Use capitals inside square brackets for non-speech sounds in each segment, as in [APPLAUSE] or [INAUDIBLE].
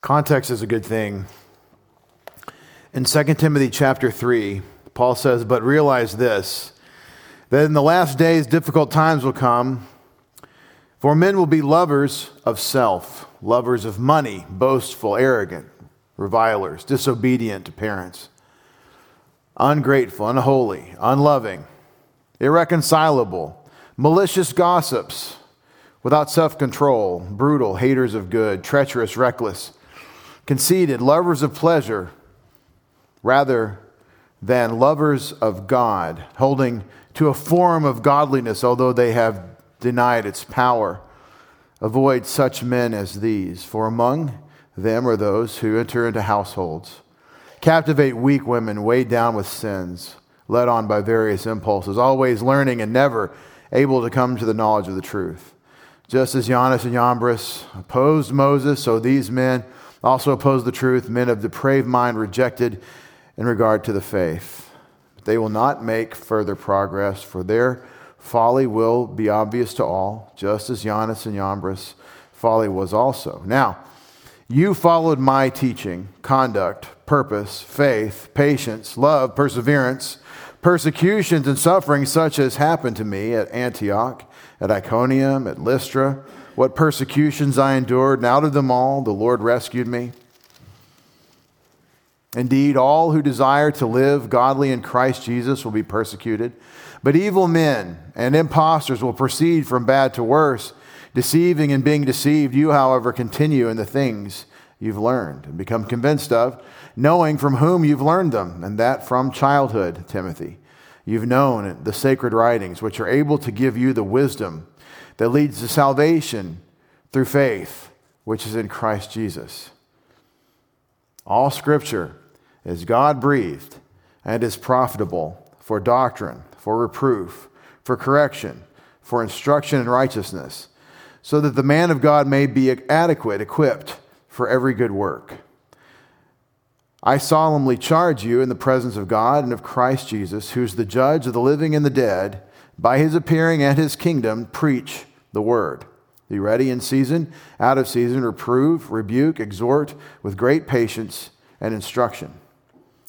Context is a good thing. In 2 Timothy chapter 3, Paul says, But realize this, that in the last days difficult times will come, for men will be lovers of self, lovers of money, boastful, arrogant, revilers, disobedient to parents, ungrateful, unholy, unloving, irreconcilable, malicious gossips, without self control, brutal, haters of good, treacherous, reckless conceited, lovers of pleasure rather than lovers of God, holding to a form of godliness, although they have denied its power. Avoid such men as these, for among them are those who enter into households, captivate weak women weighed down with sins, led on by various impulses, always learning and never able to come to the knowledge of the truth. Just as Jannes and Jambres opposed Moses, so these men also oppose the truth, men of depraved mind rejected in regard to the faith. But they will not make further progress, for their folly will be obvious to all, just as Jannes and Jambres' folly was also. Now, you followed my teaching, conduct, purpose, faith, patience, love, perseverance, persecutions, and sufferings such as happened to me at Antioch, at Iconium, at Lystra what persecutions I endured, and out of them all the Lord rescued me. Indeed, all who desire to live godly in Christ Jesus will be persecuted. But evil men and impostors will proceed from bad to worse, deceiving and being deceived. You, however, continue in the things you've learned and become convinced of, knowing from whom you've learned them, and that from childhood, Timothy. You've known the sacred writings, which are able to give you the wisdom that leads to salvation through faith, which is in Christ Jesus. All scripture is God breathed and is profitable for doctrine, for reproof, for correction, for instruction in righteousness, so that the man of God may be adequate, equipped for every good work. I solemnly charge you in the presence of God and of Christ Jesus, who is the judge of the living and the dead, by his appearing and his kingdom, preach the word. Be ready in season, out of season, reprove, rebuke, exhort with great patience and instruction.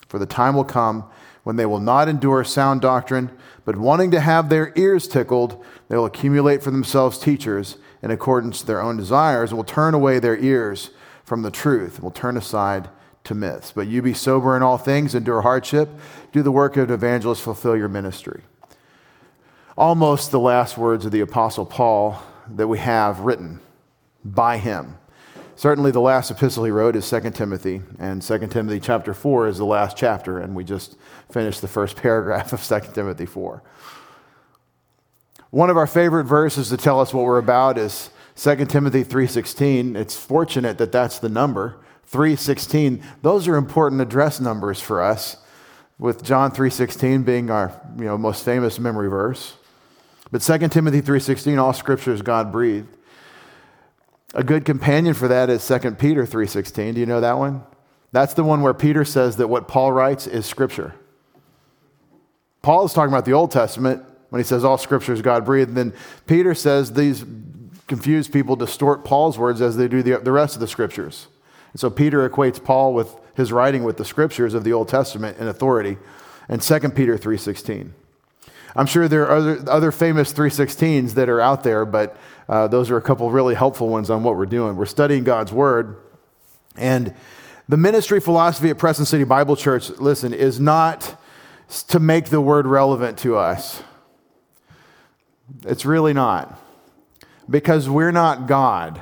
For the time will come when they will not endure sound doctrine, but wanting to have their ears tickled, they will accumulate for themselves teachers in accordance to their own desires, and will turn away their ears from the truth, and will turn aside to myths. But you be sober in all things, endure hardship, do the work of an evangelist, fulfill your ministry almost the last words of the Apostle Paul that we have written by him. Certainly, the last epistle he wrote is 2 Timothy, and 2 Timothy chapter 4 is the last chapter, and we just finished the first [LAUGHS] paragraph of 2 Timothy 4. One of our favorite verses to tell us what we're about is 2 Timothy 3:16. It's fortunate that that's the number. 3:16. Those are important address numbers for us, with John 3:16 being our you know, most famous memory verse. But 2 Timothy 3:16 all scripture is God breathed. A good companion for that is 2 Peter 3:16. Do you know that one? That's the one where Peter says that what Paul writes is scripture. Paul is talking about the Old Testament when he says all scripture is God breathed. Then Peter says these confused people distort Paul's words as they do the, the rest of the scriptures. And so Peter equates Paul with his writing with the scriptures of the Old Testament in authority. And 2 Peter 3:16. I'm sure there are other, other famous 316s that are out there, but uh, those are a couple really helpful ones on what we're doing. We're studying God's Word. And the ministry philosophy at Preston City Bible Church, listen, is not to make the Word relevant to us. It's really not. Because we're not God.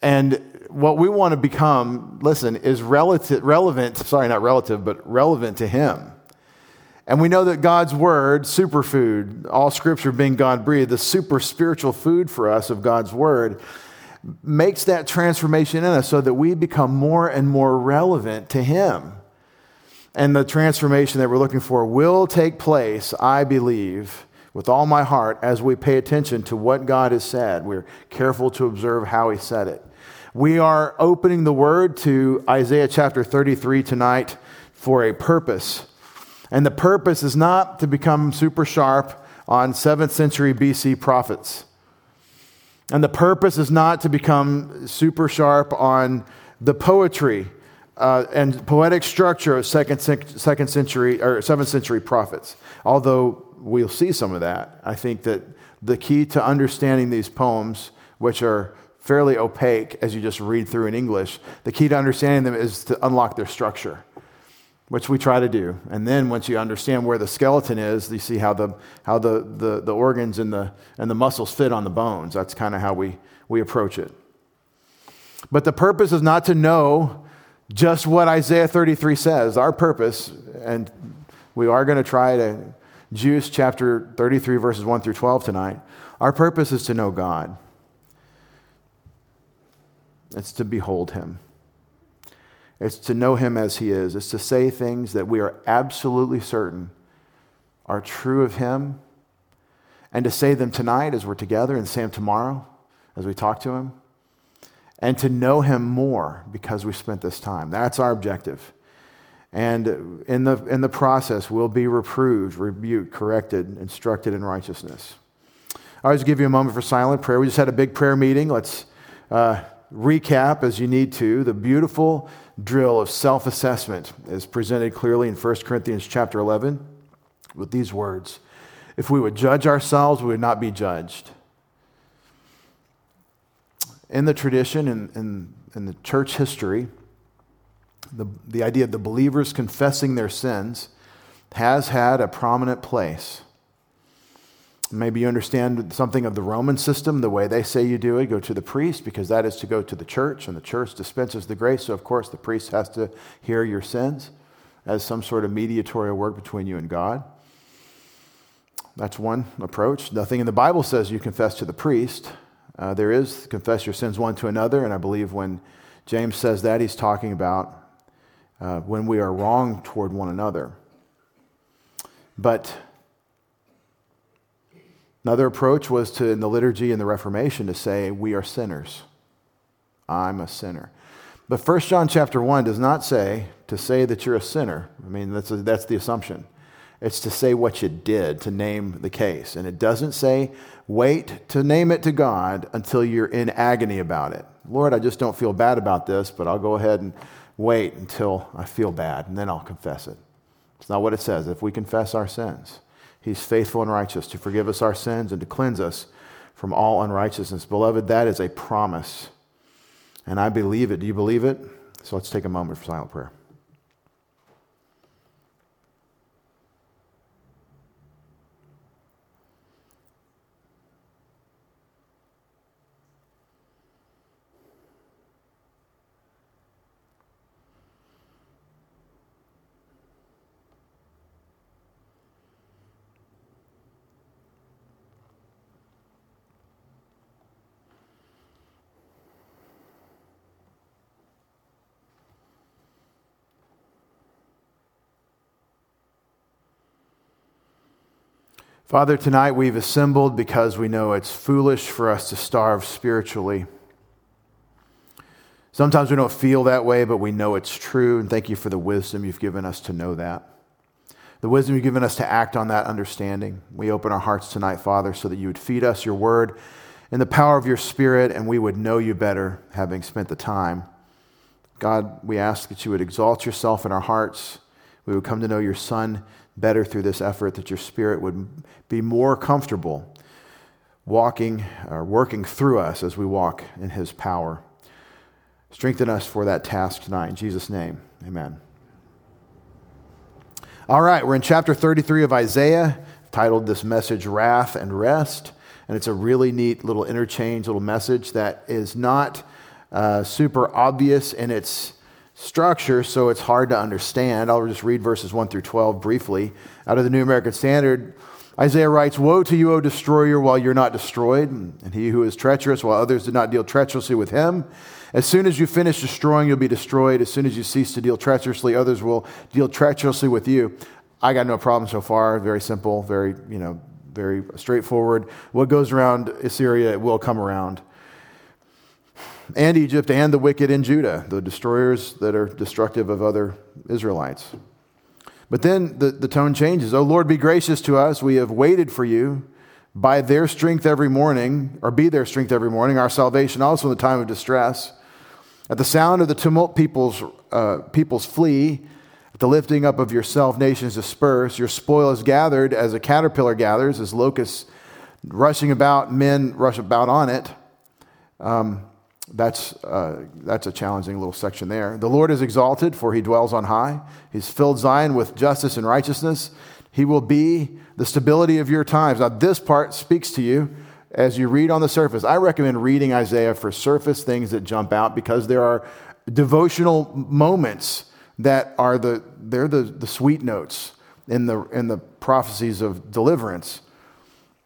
And what we want to become, listen, is relative, relevant, sorry, not relative, but relevant to Him. And we know that God's word, superfood, all scripture being God breathed, the super spiritual food for us of God's word, makes that transformation in us so that we become more and more relevant to Him. And the transformation that we're looking for will take place, I believe, with all my heart, as we pay attention to what God has said. We're careful to observe how He said it. We are opening the word to Isaiah chapter 33 tonight for a purpose. And the purpose is not to become super sharp on 7th century BC prophets. And the purpose is not to become super sharp on the poetry uh, and poetic structure of second, second century or seventh century prophets. Although we'll see some of that, I think that the key to understanding these poems, which are fairly opaque as you just read through in English, the key to understanding them is to unlock their structure, which we try to do. And then once you understand where the skeleton is, you see how the, how the, the, the organs and the, and the muscles fit on the bones. That's kind of how we, we approach it. But the purpose is not to know just what Isaiah 33 says. Our purpose, and we are going to try to juice chapter 33, verses 1 through 12 tonight. Our purpose is to know God, it's to behold Him. It's to know him as he is. It's to say things that we are absolutely certain are true of him and to say them tonight as we're together and say them tomorrow as we talk to him and to know him more because we spent this time. That's our objective. And in the, in the process, we'll be reproved, rebuked, corrected, instructed in righteousness. I always give you a moment for silent prayer. We just had a big prayer meeting. Let's uh, recap as you need to. The beautiful drill of self assessment is presented clearly in 1 Corinthians chapter 11 with these words If we would judge ourselves, we would not be judged in the tradition in, in, in, the church history, the, the idea of the believers confessing their sins has had a prominent place. Maybe you understand something of the Roman system, the way they say you do it. Go to the priest because that is to go to the church, and the church dispenses the grace. So, of course, the priest has to hear your sins as some sort of mediatorial work between you and God. That's one approach. Nothing in the Bible says you confess to the priest. Uh, there is confess your sins one to another, and I believe when James says that, he's talking about uh, when we are wrong toward one another. But another approach was to, in the liturgy and the Reformation, to say, We are sinners. I'm a sinner. But 1 John chapter 1 does not say to say that you're a sinner. I mean, that's, a, that's the assumption. It's to say what you did, to name the case. And it doesn't say wait to name it to God until you're in agony about it. Lord, I just don't feel bad about this, but I'll go ahead and wait until I feel bad, and then I'll confess it. It's not what it says. If we confess our sins, He's faithful and righteous to forgive us our sins and to cleanse us from all unrighteousness. Beloved, that is a promise. And I believe it. Do you believe it? So let's take a moment for silent prayer. Father, tonight we've assembled because we know it's foolish for us to starve spiritually. Sometimes we don't feel that way, but we know it's true, and thank you for the wisdom you've given us to know that. The wisdom you've given us to act on that understanding. We open our hearts tonight, Father, so that you would feed us your word in the power of your spirit, and we would know you better having spent the time. God, we ask that you would exalt yourself in our hearts. We would come to know your Son better through this effort, that your spirit would be more comfortable walking or working through us as we walk in his power. Strengthen us for that task tonight. In Jesus' name, amen. All right, we're in chapter 33 of Isaiah, titled this message Wrath and Rest. And it's a really neat little interchange, little message that is not uh, super obvious in its structure, so it's hard to understand. I'll just read verses 1 through 12 briefly. Out of the New American Standard, Isaiah writes, Woe to you, O destroyer, while you're not destroyed, and he who is treacherous, while others did not deal treacherously with him. As soon as you finish destroying, you'll be destroyed. As soon as you cease to deal treacherously, others will deal treacherously with you. I got no problem so far. Very simple, very, you know, very straightforward. What goes around Assyria will come around and Egypt and the wicked in Judah, the destroyers that are destructive of other Israelites. But then the, the tone changes. Oh Lord, be gracious to us. We have waited for you. By their strength every morning, or be their strength every morning, our salvation also in the time of distress. At the sound of the tumult, peoples, uh, peoples flee. At the lifting up of yourself, nations disperse. Your spoil is gathered as a caterpillar gathers, as locusts rushing about, men rush about on it. Um, that's, uh, that's a challenging little section there. The Lord is exalted, for he dwells on high. He's filled Zion with justice and righteousness. He will be the stability of your times. Now, this part speaks to you as you read on the surface. I recommend reading Isaiah for surface things that jump out because there are devotional moments that are the, they're the, the sweet notes in the, in the prophecies of deliverance.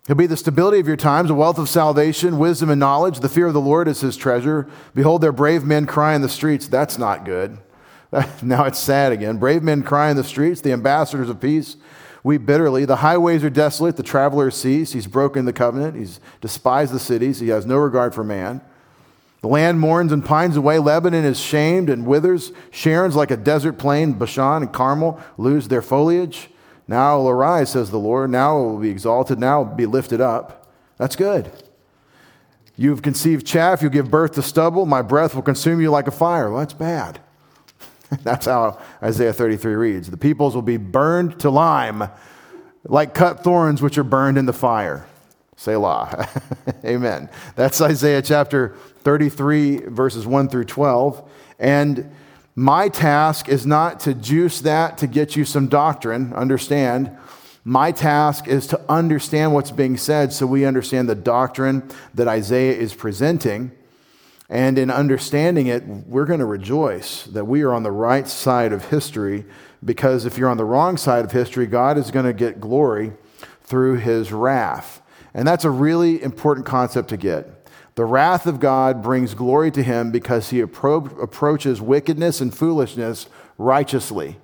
He'll be the stability of your times, a wealth of salvation, wisdom and knowledge. The fear of the Lord is his treasure. Behold, their brave men cry in the streets. That's not good. [LAUGHS] now it's sad again. Brave men cry in the streets, the ambassadors of peace weep bitterly. The highways are desolate, the traveler cease. He's broken the covenant, he's despised the cities, he has no regard for man. The land mourns and pines away. Lebanon is shamed and withers. Sharon's like a desert plain. Bashan and Carmel lose their foliage. Now it will arise, says the Lord. Now it will be exalted. Now it will be lifted up. That's good. You've conceived chaff. You give birth to stubble. My breath will consume you like a fire. Well, that's bad. [LAUGHS] That's how Isaiah 33 reads. The peoples will be burned to lime, like cut thorns which are burned in the fire. Selah. [LAUGHS] Amen. That's Isaiah chapter 33, verses 1 through 12. And my task is not to juice that to get you some doctrine, understand. My task is to understand what's being said so we understand the doctrine that Isaiah is presenting and in understanding it, we're going to rejoice that we are on the right side of history because if you're on the wrong side of history, God is going to get glory through his wrath. And that's a really important concept to get. The wrath of God brings glory to him because he appro- approaches wickedness and foolishness righteously.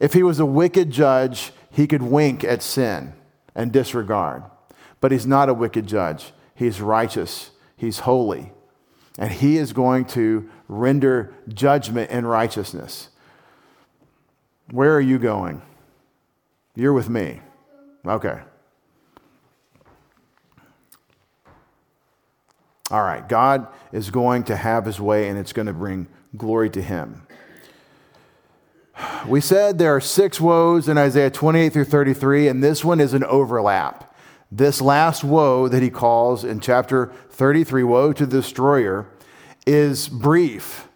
If he was a wicked judge, he could wink at sin and disregard. But he's not a wicked judge. He's righteous, he's holy and he is going to render judgment in righteousness. Where are you going? You're with me. Okay. All right, God is going to have his way and it's going to bring glory to him. We said there are six woes in Isaiah 28 through 33, and this one is an overlap. This last woe that he calls in chapter 33, Woe to the Destroyer, is brief.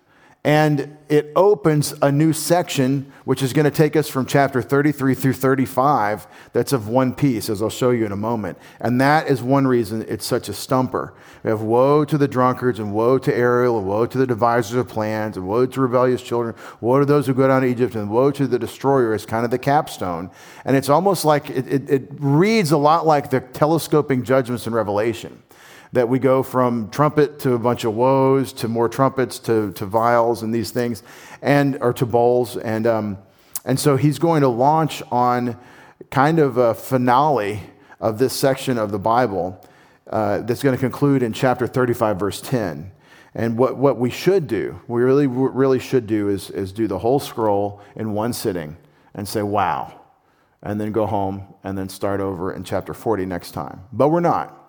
And it opens a new section, which is going to take us from chapter 33 through 35, that's of one piece, as I'll show you in a moment. And that is one reason it's such a stumper. We have woe to the drunkards, and woe to Ariel, and woe to the devisers of plans, and woe to rebellious children, woe to those who go down to Egypt, and woe to the destroyer is kind of the capstone. And it's almost like it, it, it reads a lot like the telescoping judgments in Revelation that we go from trumpet to a bunch of woes to more trumpets to, to vials and these things, and or to bowls. And, um, and so he's going to launch on kind of a finale of this section of the Bible uh, that's going to conclude in chapter 35, verse 10. And what, what we should do, we really, really should do, is, is do the whole scroll in one sitting and say, wow, and then go home and then start over in chapter 40 next time. But we're not.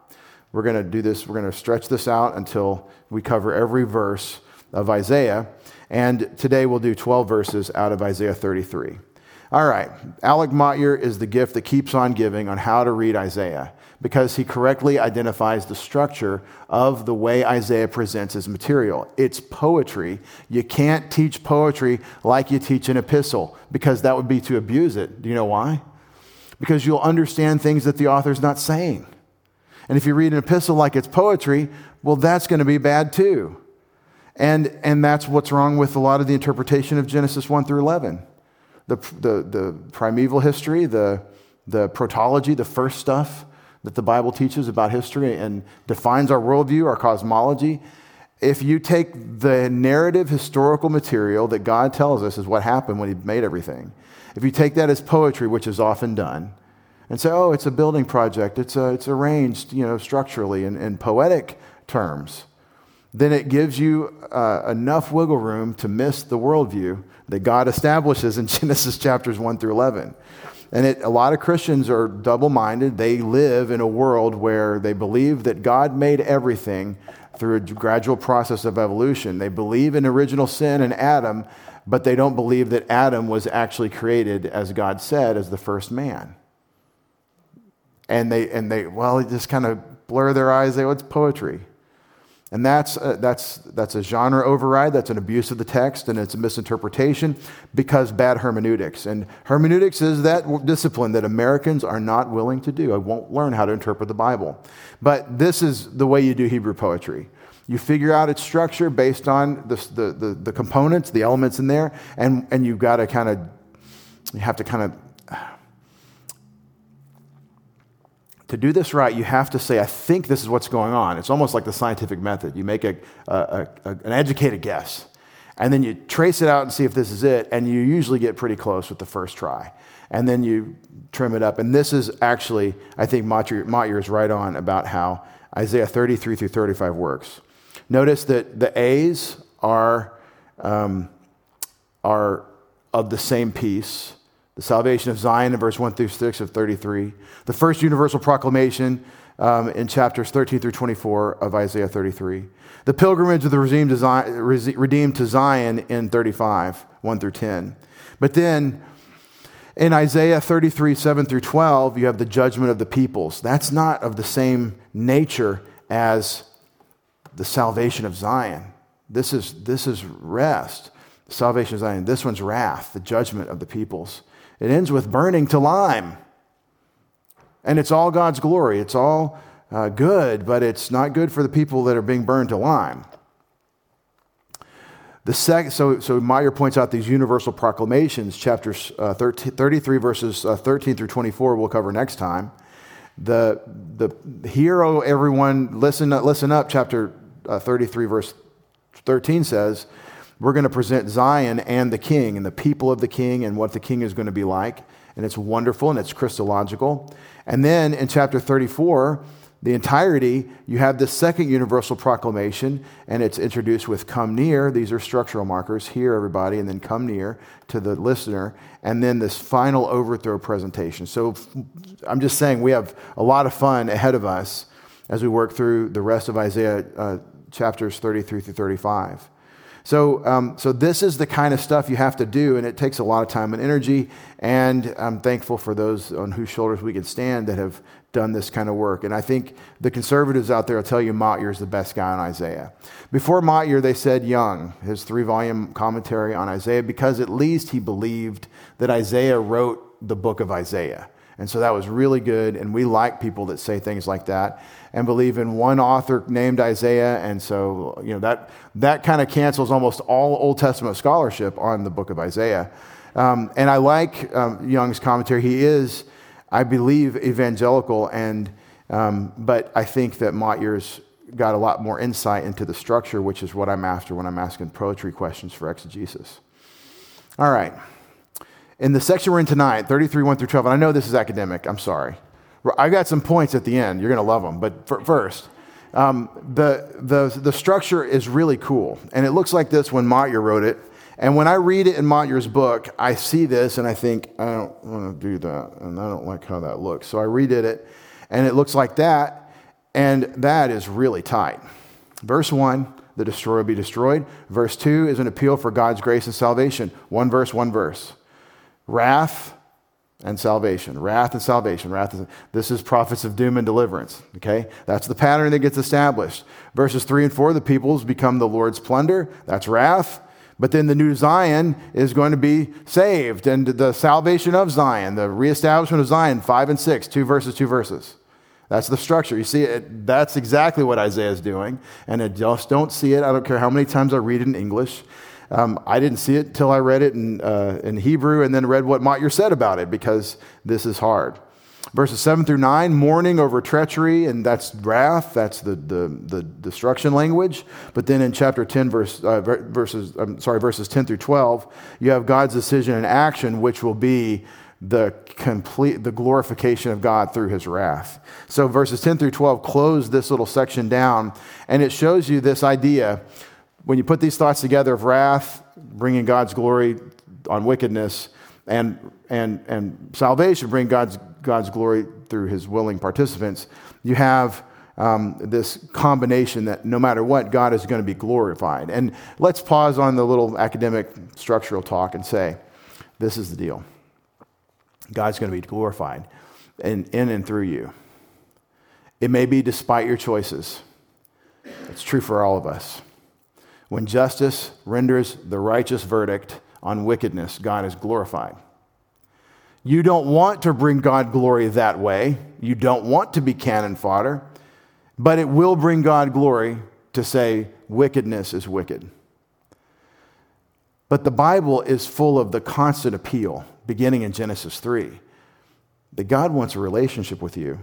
We're going to do this, we're going to stretch this out until we cover every verse of Isaiah. And today we'll do 12 verses out of Isaiah 33. All right, Alec Motyer is the gift that keeps on giving on how to read Isaiah because he correctly identifies the structure of the way Isaiah presents his material. It's poetry. You can't teach poetry like you teach an epistle because that would be to abuse it. Do you know why? Because you'll understand things that the author's not saying. And if you read an epistle like it's poetry, well, that's going to be bad too. And, and that's what's wrong with a lot of the interpretation of Genesis 1 through 11. The, the, the primeval history, the, the protology, the first stuff that the Bible teaches about history and defines our worldview, our cosmology. If you take the narrative historical material that God tells us is what happened when He made everything, if you take that as poetry, which is often done, and say, oh, it's a building project, it's, a, it's arranged you know, structurally in, in poetic terms, then it gives you uh, enough wiggle room to miss the worldview that God establishes in [LAUGHS] Genesis chapters 1 through 11. And it, a lot of Christians are double minded. They live in a world where they believe that God made everything through a gradual process of evolution. They believe in original sin and Adam, but they don't believe that Adam was actually created, as God said, as the first man. And they, and they well, they just kind of blur their eyes. They, well, it's poetry. And that's a, that's, that's a genre override, that's an abuse of the text, and it's a misinterpretation because bad hermeneutics. And hermeneutics is that discipline that Americans are not willing to do. I won't learn how to interpret the Bible. But this is the way you do Hebrew poetry. You figure out its structure based on the, the, the, the components, the elements in there, and, and you've got to kind of, you have to kind of to do this right, you have to say, I think this is what's going on. It's almost like the scientific method. You make a, a, a, an educated guess, and then you trace it out and see if this is it, and you usually get pretty close with the first try. And then you trim it up. And this is actually, I think Motyer is right on about how Isaiah 33 through 35 works. Notice that the A's are, um, are of the same piece the salvation of Zion in verse 1 through 6 of 33, the first universal proclamation um, in chapters 13 through 24 of Isaiah 33, the pilgrimage of the redeemed to, Zion, in 35, 1 through 10. But then in Isaiah 33, 7 through 12, you have the judgment of the peoples. That's not of the same nature as the salvation of Zion. This is, this is rest, salvation of Zion. This one's wrath, the judgment of the peoples. It ends with burning to lime. And it's all God's glory. It's all uh, good, but it's not good for the people that are being burned to lime. The sec- so, so Motyer points out these universal proclamations, chapters uh, 13, 33, verses uh, 13 through 24, we'll cover next time. The, the hero, everyone, listen, listen up, chapter uh, 33, verse 13 says, we're going to present Zion and the king and the people of the king and what the king is going to be like. And it's wonderful and it's Christological. And then in chapter 34, the entirety, you have the second universal proclamation, and it's introduced with come near. These are structural markers. Here, everybody, and then come near to the listener. And then this final overthrow presentation. So I'm just saying we have a lot of fun ahead of us as we work through the rest of Isaiah uh, chapters 33 through 35. So, um, so this is the kind of stuff you have to do, and it takes a lot of time and energy. And I'm thankful for those on whose shoulders we can stand that have done this kind of work. And I think the conservatives out there will tell you Motyer is the best guy on Isaiah. Before Motyer, they said Young, his three volume commentary on Isaiah, because at least he believed that Isaiah wrote the book of Isaiah. And so that was really good. And we like people that say things like that and believe in one author named Isaiah. And so, you know, that, that kind of cancels almost all Old Testament scholarship on the book of Isaiah. Um, and I like um, Young's commentary. He is, I believe, evangelical, and, um, but I think that Motyer's got a lot more insight into the structure, which is what I'm after when I'm asking poetry questions for exegesis. All right. In the section we're in tonight, 33, 1 through 12, and I know this is academic, I'm sorry. I got some points at the end. You're going to love them. But first, um, the, the, the structure is really cool. And it looks like this when Motyer wrote it. And when I read it in Motyer's book, I see this and I think, I don't want to do that. And I don't like how that looks. So I redid it, and it looks like that. And that is really tight. Verse 1, the destroyer be destroyed. Verse 2 is an appeal for God's grace and salvation. One verse, one verse. Wrath, and salvation. Wrath and salvation. Wrath is, this is prophets of doom and deliverance. Okay? That's the pattern that gets established. Verses 3 and 4, the peoples become the Lord's plunder. That's wrath. But then the new Zion is going to be saved, and the salvation of Zion, the reestablishment of Zion, 5 and 6, two verses, two verses. That's the structure. You see, it, that's exactly what Isaiah is doing. And I just don't see it. I don't care how many times I read it in English. Um, I didn't see it till I read it in, uh, in Hebrew and then read what Motyer said about it because this is hard. Verses 7 through 9, mourning over treachery, and that's wrath, that's the, the, the destruction language. But then in chapter 10, verse, uh, verses, I'm sorry, verses 10 through 12, you have God's decision and action, which will be the complete the glorification of God through his wrath. So verses 10 through 12 close this little section down and it shows you this idea when you put these thoughts together of wrath, bringing God's glory on wickedness, and, and, and salvation, bring God's, God's glory through his willing participants, you have um, this combination that no matter what, God is going to be glorified. And let's pause on the little academic structural talk and say, this is the deal God's going to be glorified in, in and through you. It may be despite your choices. It's true for all of us. When justice renders the righteous verdict on wickedness, God is glorified. You don't want to bring God glory that way. You don't want to be cannon fodder, but it will bring God glory to say wickedness is wicked. But the Bible is full of the constant appeal, beginning in Genesis 3, that God wants a relationship with you,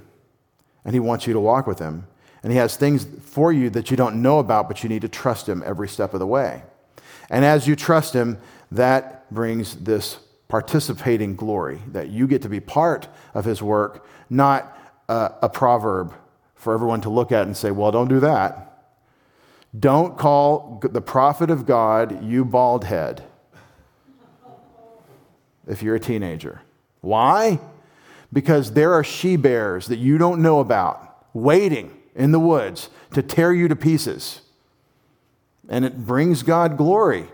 and He wants you to walk with Him. And He has things for you that you don't know about, but you need to trust Him every step of the way. And as you trust Him, that brings this participating glory, that you get to be part of His work, not a, a proverb for everyone to look at and say, well, don't do that. Don't call the prophet of God you bald head if you're a teenager. Why? Because there are she bears that you don't know about waiting in the woods to tear you to pieces. And it brings God glory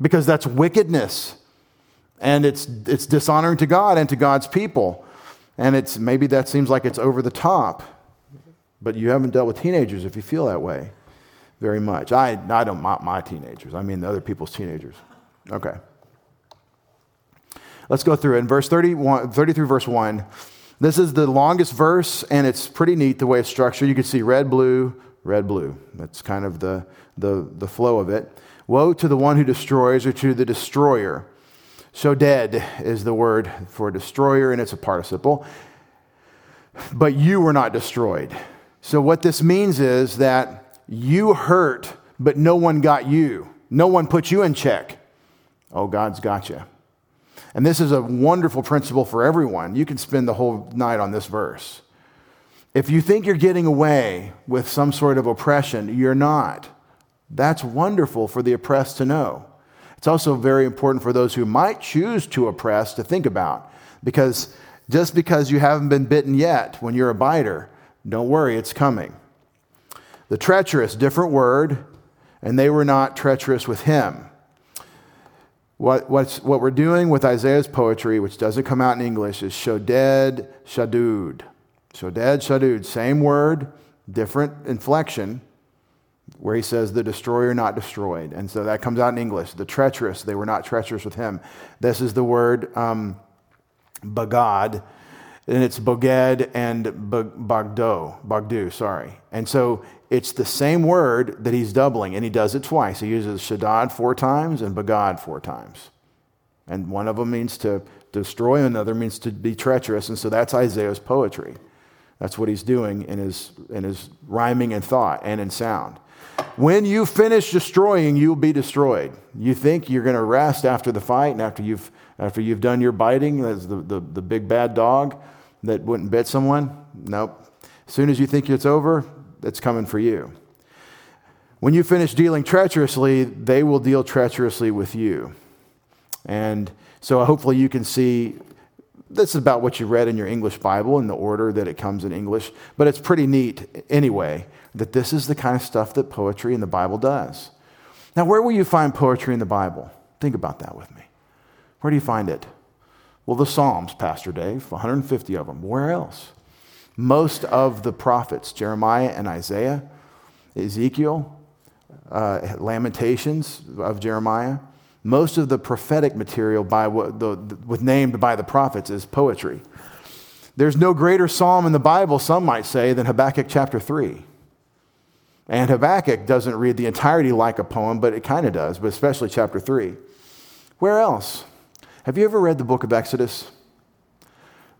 because that's wickedness and it's, it's dishonoring to God and to God's people. And it's maybe that seems like it's over the top, but you haven't dealt with teenagers if you feel that way very much. I, I don't my, my teenagers, I mean the other people's teenagers. Okay. Let's go through it. In verse 31, 33, verse 1, this is the longest verse, and it's pretty neat the way it's structured. You can see red, blue, red, blue. That's kind of the, the, the flow of it. Woe to the one who destroys or to the destroyer. So, dead is the word for destroyer, and it's a participle. But you were not destroyed. So, what this means is that you hurt, but no one got you. No one put you in check. Oh, God's got you. And this is a wonderful principle for everyone. You can spend the whole night on this verse. If you think you're getting away with some sort of oppression, you're not. That's wonderful for the oppressed to know. It's also very important for those who might choose to oppress to think about because just because you haven't been bitten yet when you're a biter, don't worry, it's coming. The treacherous, different word, and they were not treacherous with him. What, what's, what we're doing with Isaiah's poetry, which doesn't come out in English, is shoded, shadud. Shoded, shadud, same word, different inflection, where he says the destroyer not destroyed. And so that comes out in English. The treacherous, they were not treacherous with him. This is the word um, bagad, and it's boged and bagdo, bagdu, sorry. And so it's the same word that he's doubling, and he does it twice. He uses shaddad four times and bagad four times. And one of them means to destroy, another means to be treacherous. And so that's Isaiah's poetry. That's what he's doing in his, in his rhyming and thought and in sound. When you finish destroying, you'll be destroyed. You think you're going to rest after the fight and after you've, after you've done your biting, as the, the, the big bad dog that wouldn't bit someone? Nope. As soon as you think it's over, it's coming for you. When you finish dealing treacherously, they will deal treacherously with you. And so hopefully you can see this is about what you read in your English Bible in the order that it comes in English, but it's pretty neat anyway that this is the kind of stuff that poetry in the Bible does. Now, where will you find poetry in the Bible? Think about that with me. Where do you find it? Well, the Psalms, Pastor Dave, 150 of them. Where else? Most of the prophets, Jeremiah and Isaiah, Ezekiel, uh, Lamentations of Jeremiah, most of the prophetic material by what the, with named by the prophets is poetry. There's no greater psalm in the Bible, some might say, than Habakkuk chapter 3. And Habakkuk doesn't read the entirety like a poem, but it kind of does, but especially chapter 3. Where else? Have you ever read the book of Exodus?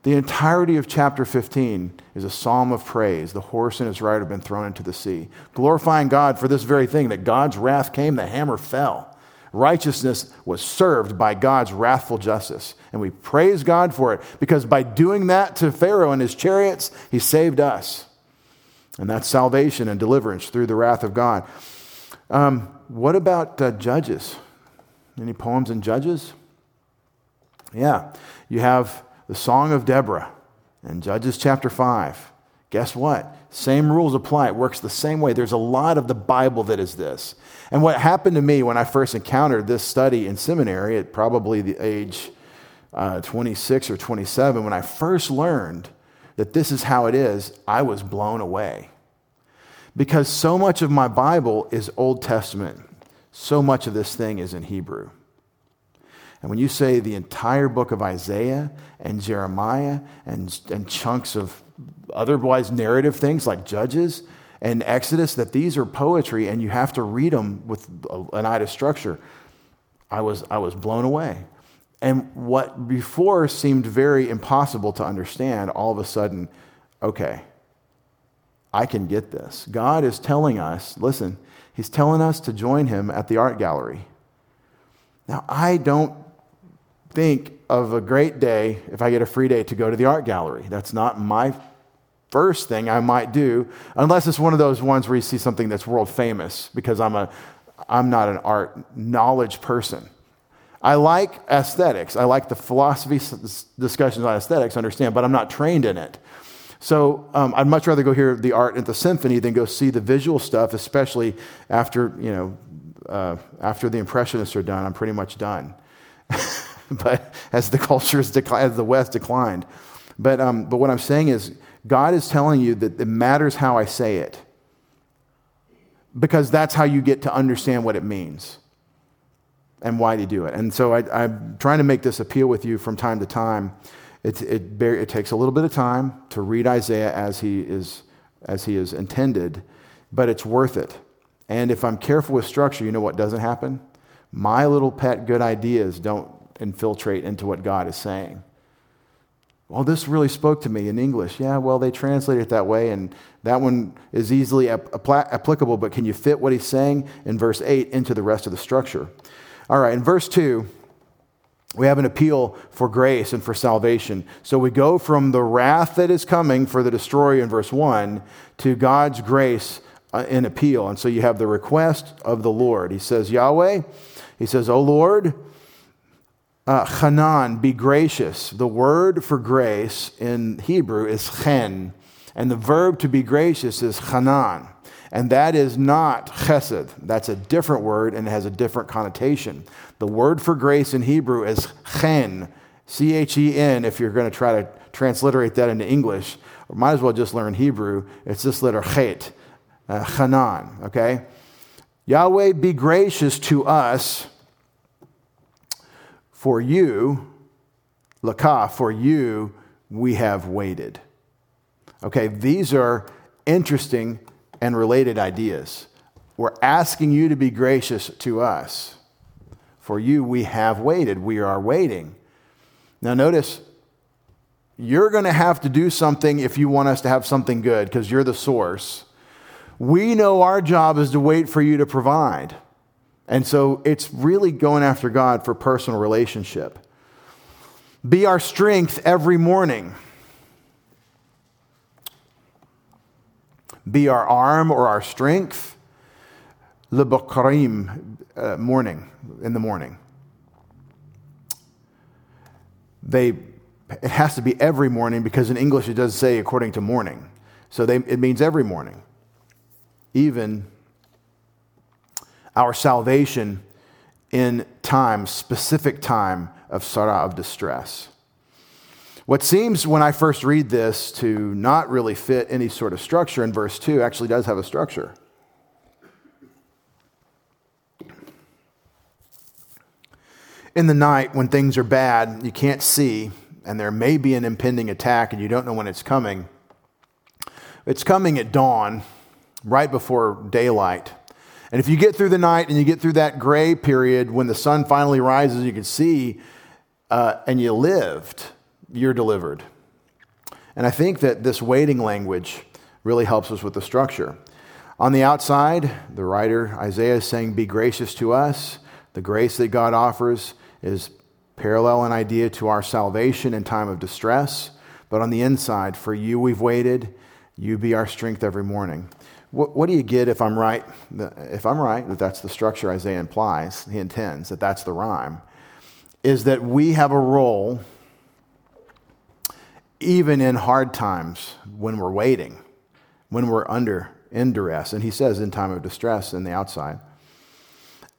The entirety of chapter 15 is a psalm of praise. The horse and his rider have been thrown into the sea, glorifying God for this very thing that God's wrath came, the hammer fell. Righteousness was served by God's wrathful justice. And we praise God for it because by doing that to Pharaoh and his chariots, he saved us. And that's salvation and deliverance through the wrath of God. Um, what about uh, Judges? Any poems in Judges? Yeah, you have the Song of Deborah in Judges chapter 5. Guess what? Same rules apply. It works the same way. There's a lot of the Bible that is this. And what happened to me when I first encountered this study in seminary at probably the age uh, 26 or 27, when I first learned that this is how it is, I was blown away. Because so much of my Bible is Old Testament, so much of this thing is in Hebrew. And when you say the entire book of Isaiah and Jeremiah and, and chunks of otherwise narrative things like Judges and Exodus, that these are poetry and you have to read them with an eye to structure, I was, I was blown away. And what before seemed very impossible to understand, all of a sudden, okay, I can get this. God is telling us, listen, He's telling us to join Him at the art gallery. Now, I don't think of a great day if I get a free day to go to the art gallery. That's not my first thing I might do, unless it's one of those ones where you see something that's world famous, because I'm, a, I'm not an art knowledge person. I like aesthetics. I like the philosophy discussions on aesthetics, understand, but I'm not trained in it. So um, I'd much rather go hear the art at the symphony than go see the visual stuff, especially after, you know, uh, after the Impressionists are done. I'm pretty much done. [LAUGHS] [LAUGHS] but as the culture has declined, as the West declined. But, um, but what I'm saying is, God is telling you that it matters how I say it because that's how you get to understand what it means and why to do it. And so I, am trying to make this appeal with you from time to time. It, it, it, takes a little bit of time to read Isaiah as he, is, as he is intended, but it's worth it. And if I'm careful with structure, you know what doesn't happen? My little pet good ideas don't infiltrate into what God is saying. Well, this really spoke to me in English. Yeah, well, they translate it that way, and that one is easily ap- applicable, but can you fit what he's saying in verse 8 into the rest of the structure? All right, in verse 2, we have an appeal for grace and for salvation. So we go from the wrath that is coming for the destroyer in verse 1 to God's grace uh, in appeal. And so you have the request of the Lord. He says, Yahweh, he says, O Lord, uh, Hanan, be gracious. The word for grace in Hebrew is chen, and the verb to be gracious is Hanan. And that is not chesed. That's a different word and it has a different connotation. The word for grace in Hebrew is chen, C H E N, if you're going to try to transliterate that into English. Might as well just learn Hebrew. It's this letter chet, uh, Hanan, okay? Yahweh, be gracious to us for you, Lakah, for you, we have waited. Okay, these are interesting and related ideas. We're asking you to be gracious to us. For you, we have waited. We are waiting. Now, notice, you're going to have to do something if you want us to have something good because you're the source. We know our job is to wait for you to provide. And so it's really going after God for personal relationship. Be our strength every morning. Be our arm or our strength. Lebakarim, uh, morning, in the morning. They, it has to be every morning because in English it does say according to morning. So they, it means every morning, even our salvation in time, specific time of sarah, of distress. What seems, when I first read this, to not really fit any sort of structure in verse 2 actually does have a structure. In the night, when things are bad, you can't see, and there may be an impending attack, and you don't know when it's coming. It's coming at dawn, right before daylight. And if you get through the night and you get through that gray period when the sun finally rises, you can see, uh, and you lived, you're delivered. And I think that this waiting language really helps us with the structure. On the outside, the writer Isaiah is saying, Be gracious to us. The grace that God offers is parallel in idea to our salvation in time of distress. But on the inside, for you we've waited, you be our strength every morning. What, what, do you get if I'm right? If I'm right, that that's the structure Isaiah implies, he intends, that that's the rhyme, is that we have a role even in hard times when we're waiting, when we're under in duress. And he says in time of distress in the outside.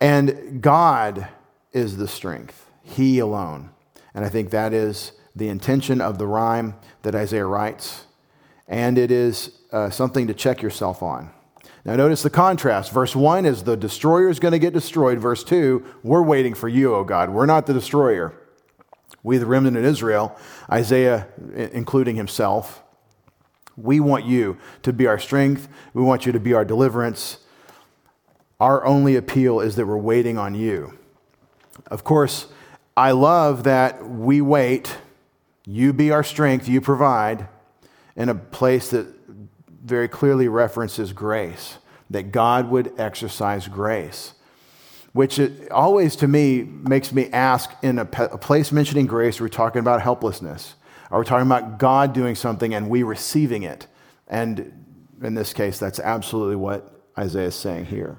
And God is the strength, He alone. And I think that is the intention of the rhyme that Isaiah writes. And it is uh, something to check yourself on. Now, notice the contrast. Verse 1 is the destroyer is going to get destroyed. Verse 2, we're waiting for you, O God. We're not the destroyer. We, the remnant in Israel, Isaiah including himself, we want you to be our strength. We want you to be our deliverance. Our only appeal is that we're waiting on you. Of course, I love that we wait, you be our strength, you provide, in a place that very clearly references grace, that God would exercise grace, which always to me makes me ask in a, a place mentioning grace, we're talking about helplessness. Are we talking about God doing something and we receiving it? And in this case, that's absolutely what Isaiah is saying here.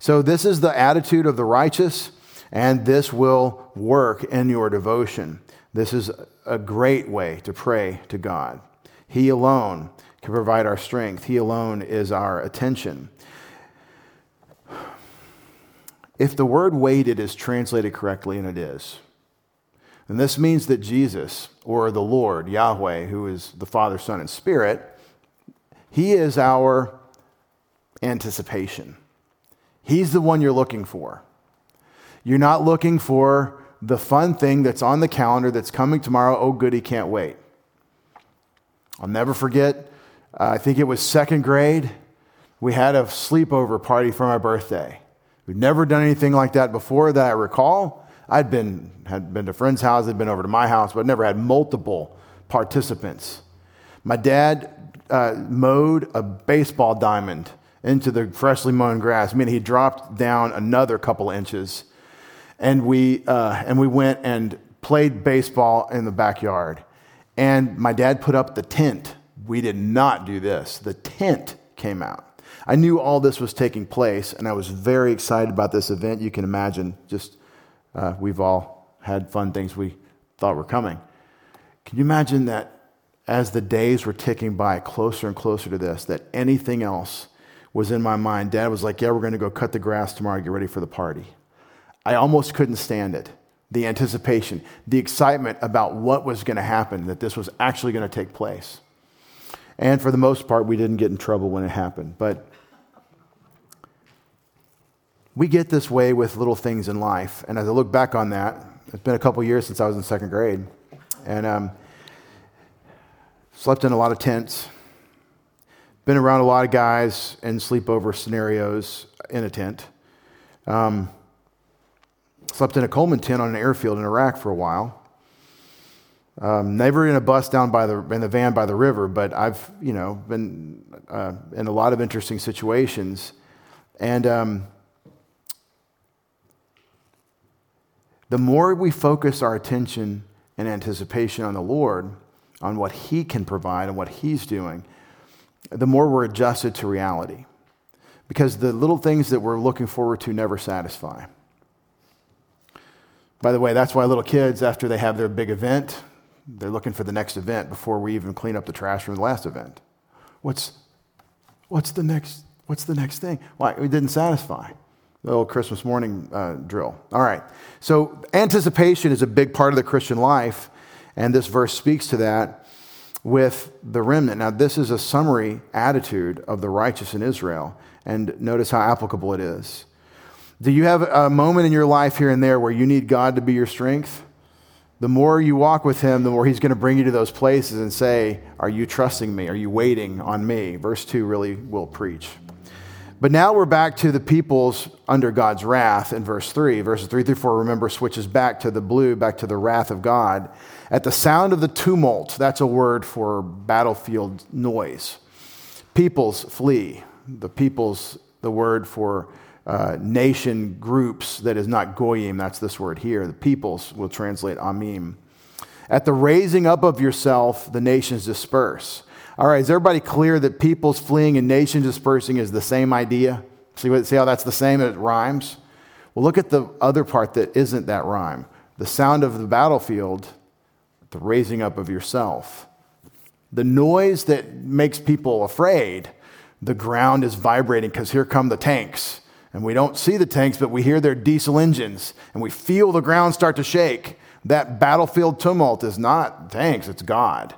So, this is the attitude of the righteous, and this will work in your devotion. This is a great way to pray to God. He alone can provide our strength, He alone is our attention. If the word waited is translated correctly, and it is, and this means that Jesus, or the Lord, Yahweh, who is the Father, Son, and Spirit, He is our anticipation. He's the one you're looking for. You're not looking for the fun thing that's on the calendar that's coming tomorrow. Oh, goody, can't wait. I'll never forget, uh, I think it was second grade. We had a sleepover party for my birthday. We'd never done anything like that before that I recall. I'd been, had been to friends' house, had been over to my house, but never had multiple participants. My dad uh, mowed a baseball diamond into the freshly mown grass. I mean, he dropped down another couple inches, and we, uh, and we went and played baseball in the backyard. And my dad put up the tent. We did not do this. The tent came out. I knew all this was taking place, and I was very excited about this event. You can imagine just uh, we've all had fun things we thought were coming. Can you imagine that as the days were ticking by closer and closer to this, that anything else was in my mind? Dad was like, Yeah, we're going to go cut the grass tomorrow, get ready for the party. I almost couldn't stand it. The anticipation, the excitement about what was going to happen, that this was actually going to take place. And for the most part, we didn't get in trouble when it happened. But we get this way with little things in life. And as I look back on that, it's been a couple years since I was in second grade. And um, slept in a lot of tents, been around a lot of guys in sleepover scenarios in a tent. Um, slept in a Coleman tent on an airfield in Iraq for a while. Um, never in a bus down by the in the van by the river, but I've you know been uh, in a lot of interesting situations, and um, The more we focus our attention and anticipation on the Lord, on what He can provide and what He's doing, the more we're adjusted to reality. Because the little things that we're looking forward to never satisfy. By the way, that's why little kids, after they have their big event, they're looking for the next event before we even clean up the trash from the last event. What's, what's, the, next, what's the next thing? Why? It didn't satisfy the old Christmas morning uh, drill. All right. So, anticipation is a big part of the Christian life, and this verse speaks to that with the remnant. Now, this is a summary attitude of the righteous in Israel, and notice how applicable it is. Do you have a moment in your life here and there where you need God to be your strength? The more you walk with Him, the more He's going to bring you to those places and say, Are you trusting me? Are you waiting on me? Verse 2 really will preach. But now we're back to the peoples under God's wrath in verse 3. Verses 3 through 4, remember, switches back to the blue, back to the wrath of God. At the sound of the tumult, that's a word for battlefield noise. Peoples flee. The peoples, the word for uh, nation groups that is not goyim, that's this word here. The peoples will translate amim. At the raising up of yourself, the nations disperse. All right, is everybody clear that peoples fleeing and nations dispersing is the same idea? See, what, see how that's the same? It rhymes. Well, look at the other part that isn't that rhyme. The sound of the battlefield, the raising up of yourself. The noise that makes people afraid, the ground is vibrating because here come the tanks. And we don't see the tanks, but we hear their diesel engines and we feel the ground start to shake. That battlefield tumult is not tanks, it's God.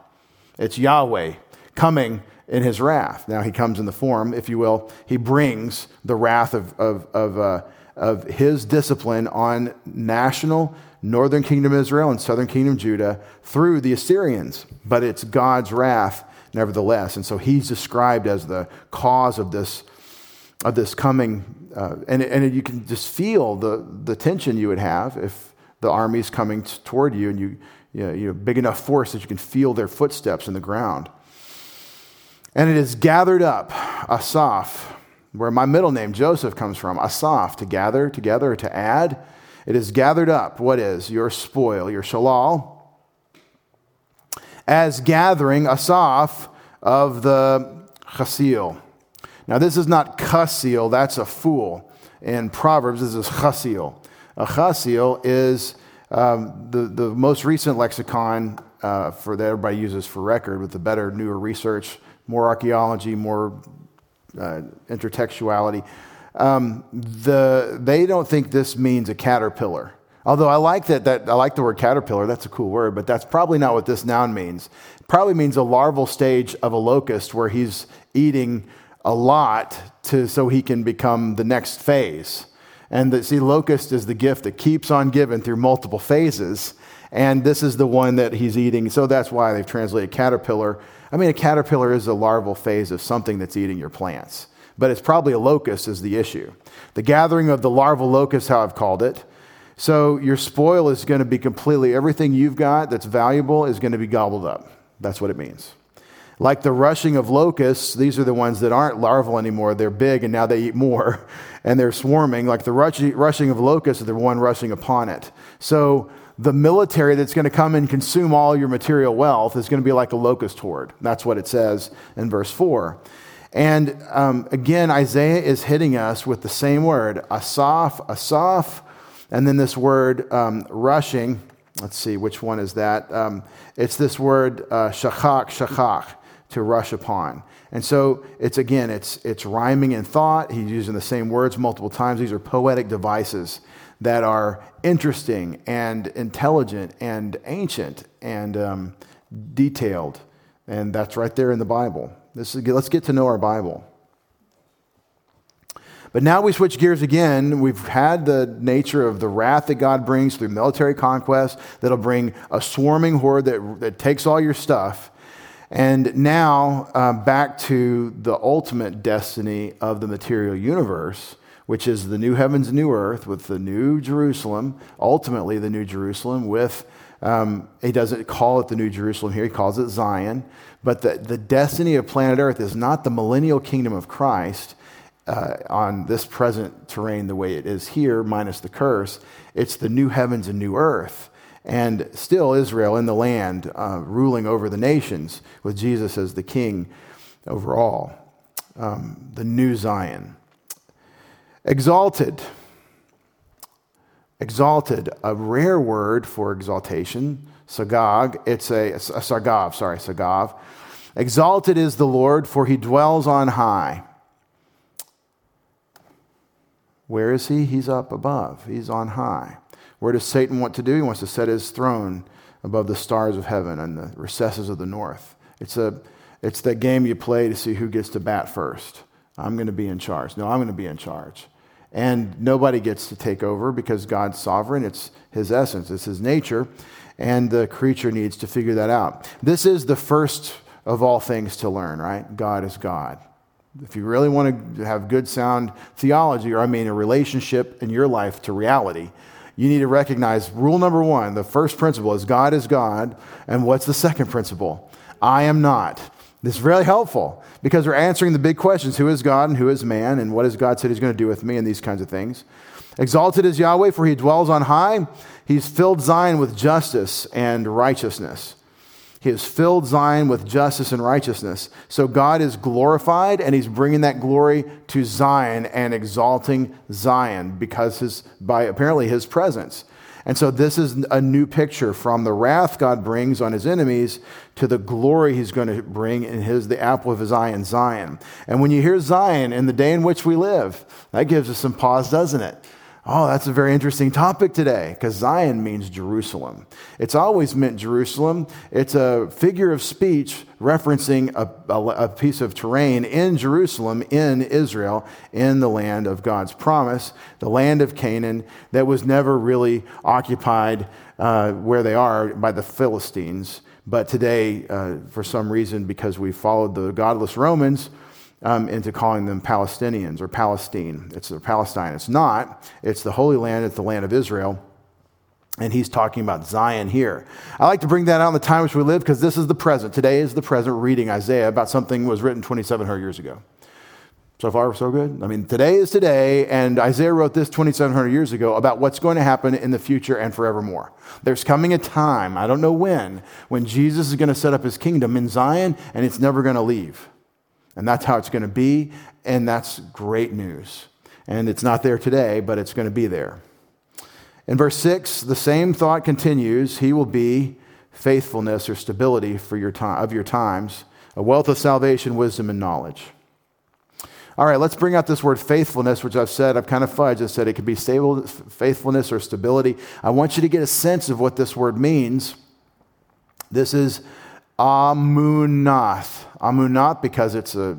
It's Yahweh coming in his wrath. Now he comes in the form, if you will, he brings the wrath of, of, of, uh, of his discipline on national northern kingdom Israel and southern kingdom Judah through the Assyrians. But it's God's wrath nevertheless. And so he's described as the cause of this, of this coming. Uh, and, and you can just feel the, the tension you would have if the army's coming toward you and you, you know, you big enough force that you can feel their footsteps in the ground. And it is gathered up, Asaph, where my middle name, Joseph, comes from. Asaph, to gather together, to add. It is gathered up. What is? Your spoil, your shalal. As gathering, Asaph, of the chasil. Now, this is not kasil, that's a fool. In Proverbs, this is chasil. A chasil is um, the, the most recent lexicon uh, for that everybody uses for record with the better, newer research more archaeology, more uh, intertextuality. Um, the, they don't think this means a caterpillar. Although I like that, that, I like the word caterpillar, that's a cool word, but that's probably not what this noun means. It probably means a larval stage of a locust where he's eating a lot to, so he can become the next phase. And the, see, locust is the gift that keeps on giving through multiple phases. And this is the one that he's eating. So that's why they've translated caterpillar I mean, a caterpillar is a larval phase of something that's eating your plants, but it's probably a locust is the issue. The gathering of the larval locust, how I've called it. So your spoil is going to be completely, everything you've got that's valuable is going to be gobbled up. That's what it means. Like the rushing of locusts, these are the ones that aren't larval anymore. They're big and now they eat more [LAUGHS] and they're swarming. Like the rushing of locusts, they're one rushing upon it. So the military that's going to come and consume all your material wealth is going to be like a locust horde. That's what it says in verse 4. And um, again, Isaiah is hitting us with the same word, asaf, asaf, and then this word um, rushing. Let's see, which one is that? Um, it's this word uh, shachak, to rush upon. And so it's again, it's, it's rhyming in thought. He's using the same words multiple times. These are poetic devices that are interesting and intelligent and ancient and um, detailed. And that's right there in the Bible. This is, let's get to know our Bible. But now we switch gears again. We've had the nature of the wrath that God brings through military conquest that'll bring a swarming horde that, that takes all your stuff. And now uh, back to the ultimate destiny of the material universe which is the new heavens new earth with the new Jerusalem, ultimately the new Jerusalem with, um, he doesn't call it the new Jerusalem here, he calls it Zion. But the, the destiny of planet earth is not the millennial kingdom of Christ uh, on this present terrain the way it is here, minus the curse. It's the new heavens and new earth. And still Israel in the land, uh, ruling over the nations with Jesus as the king over all. Um, the new Zion. Exalted. Exalted, a rare word for exaltation. Sagag, it's a, a sagav, sorry, sagav. Exalted is the Lord, for he dwells on high. Where is he? He's up above, he's on high. Where does Satan want to do? He wants to set his throne above the stars of heaven and the recesses of the north. It's, a, it's that game you play to see who gets to bat first. I'm going to be in charge. No, I'm going to be in charge. And nobody gets to take over because God's sovereign. It's his essence, it's his nature. And the creature needs to figure that out. This is the first of all things to learn, right? God is God. If you really want to have good, sound theology, or I mean a relationship in your life to reality, you need to recognize rule number one the first principle is God is God. And what's the second principle? I am not. This is really helpful because we're answering the big questions who is God and who is man, and what has God said he's going to do with me, and these kinds of things. Exalted is Yahweh, for he dwells on high. He's filled Zion with justice and righteousness. He has filled Zion with justice and righteousness. So God is glorified, and he's bringing that glory to Zion and exalting Zion because his, by apparently his presence. And so this is a new picture from the wrath God brings on his enemies to the glory he's going to bring in his the apple of his eye in Zion. And when you hear Zion in the day in which we live, that gives us some pause, doesn't it? Oh, that's a very interesting topic today because Zion means Jerusalem. It's always meant Jerusalem. It's a figure of speech referencing a, a, a, piece of terrain in Jerusalem, in Israel, in the land of God's promise, the land of Canaan that was never really occupied uh, where they are by the Philistines. But today, uh, for some reason, because we followed the godless Romans, um, into calling them Palestinians or Palestine. It's Palestine. It's not. It's the Holy Land. It's the land of Israel. And he's talking about Zion here. I like to bring that out in the time which we live because this is the present. Today is the present reading Isaiah about something was written 2,700 years ago. So far, so good. I mean, today is today, and Isaiah wrote this 2,700 years ago about what's going to happen in the future and forevermore. There's coming a time, I don't know when, when Jesus is going to set up his kingdom in Zion, and it's never going to leave. And that's how it's going to be, and that's great news. And it's not there today, but it's going to be there. In verse 6, the same thought continues He will be faithfulness or stability for your time, of your times, a wealth of salvation, wisdom, and knowledge. All right, let's bring out this word faithfulness, which I've said, I've kind of fudged. I said it could be stable, faithfulness or stability. I want you to get a sense of what this word means. This is amunath. Amunat because it's a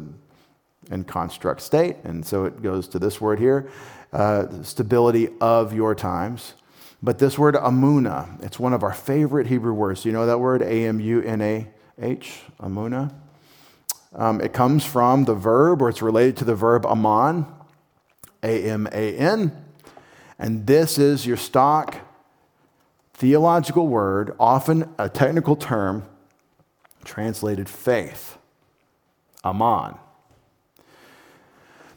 in construct state, and so it goes to this word here, uh, stability of your times. But this word amuna, it's one of our favorite Hebrew words. You know that word? A M U N A H, amuna. Um, it comes from the verb, or it's related to the verb aman, A M A N. And this is your stock theological word, often a technical term, translated faith. Aman.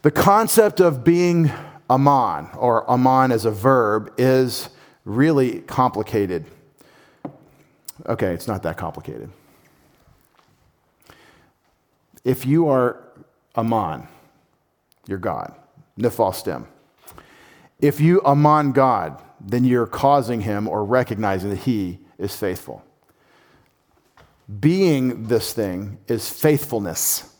The concept of being Aman, or Aman as a verb, is really complicated. Okay, it's not that complicated. If you are Aman, you're God, Nifal stem. If you Aman God, then you're causing him or recognizing that he is faithful. Being this thing is faithfulness.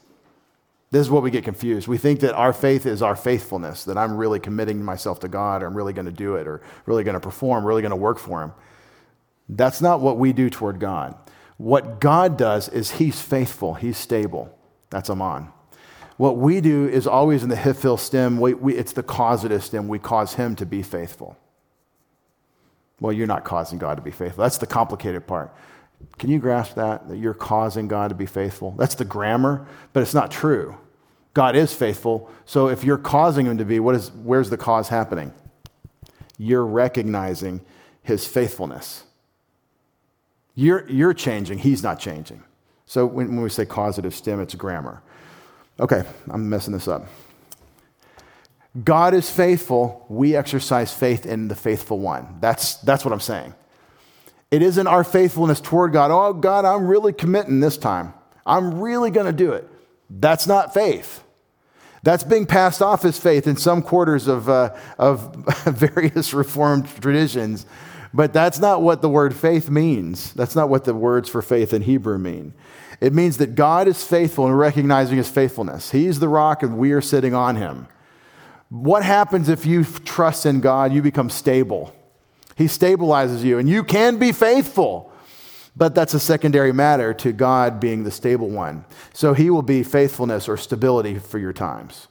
This is what we get confused. We think that our faith is our faithfulness, that I'm really committing myself to God, or I'm really going to do it, or really going to perform, really going to work for Him. That's not what we do toward God. What God does is He's faithful, He's stable. That's Aman. What we do is always in the Hifil stem, we, we, it's the causative stem. We cause Him to be faithful. Well, you're not causing God to be faithful. That's the complicated part. Can you grasp that? That you're causing God to be faithful? That's the grammar, but it's not true. God is faithful. So if you're causing him to be, what is, where's the cause happening? You're recognizing his faithfulness. You're, you're changing, he's not changing. So when, when we say causative stem, it's grammar. Okay, I'm messing this up. God is faithful. We exercise faith in the faithful one. That's, that's what I'm saying. It isn't our faithfulness toward God. Oh, God, I'm really committing this time. I'm really going to do it. That's not faith. That's being passed off as faith in some quarters of, uh, of [LAUGHS] various Reformed traditions. But that's not what the word faith means. That's not what the words for faith in Hebrew mean. It means that God is faithful and recognizing his faithfulness. He's the rock and we are sitting on him. What happens if you trust in God? You become stable. He stabilizes you, and you can be faithful. But that's a secondary matter to God being the stable one. So he will be faithfulness or stability for your times.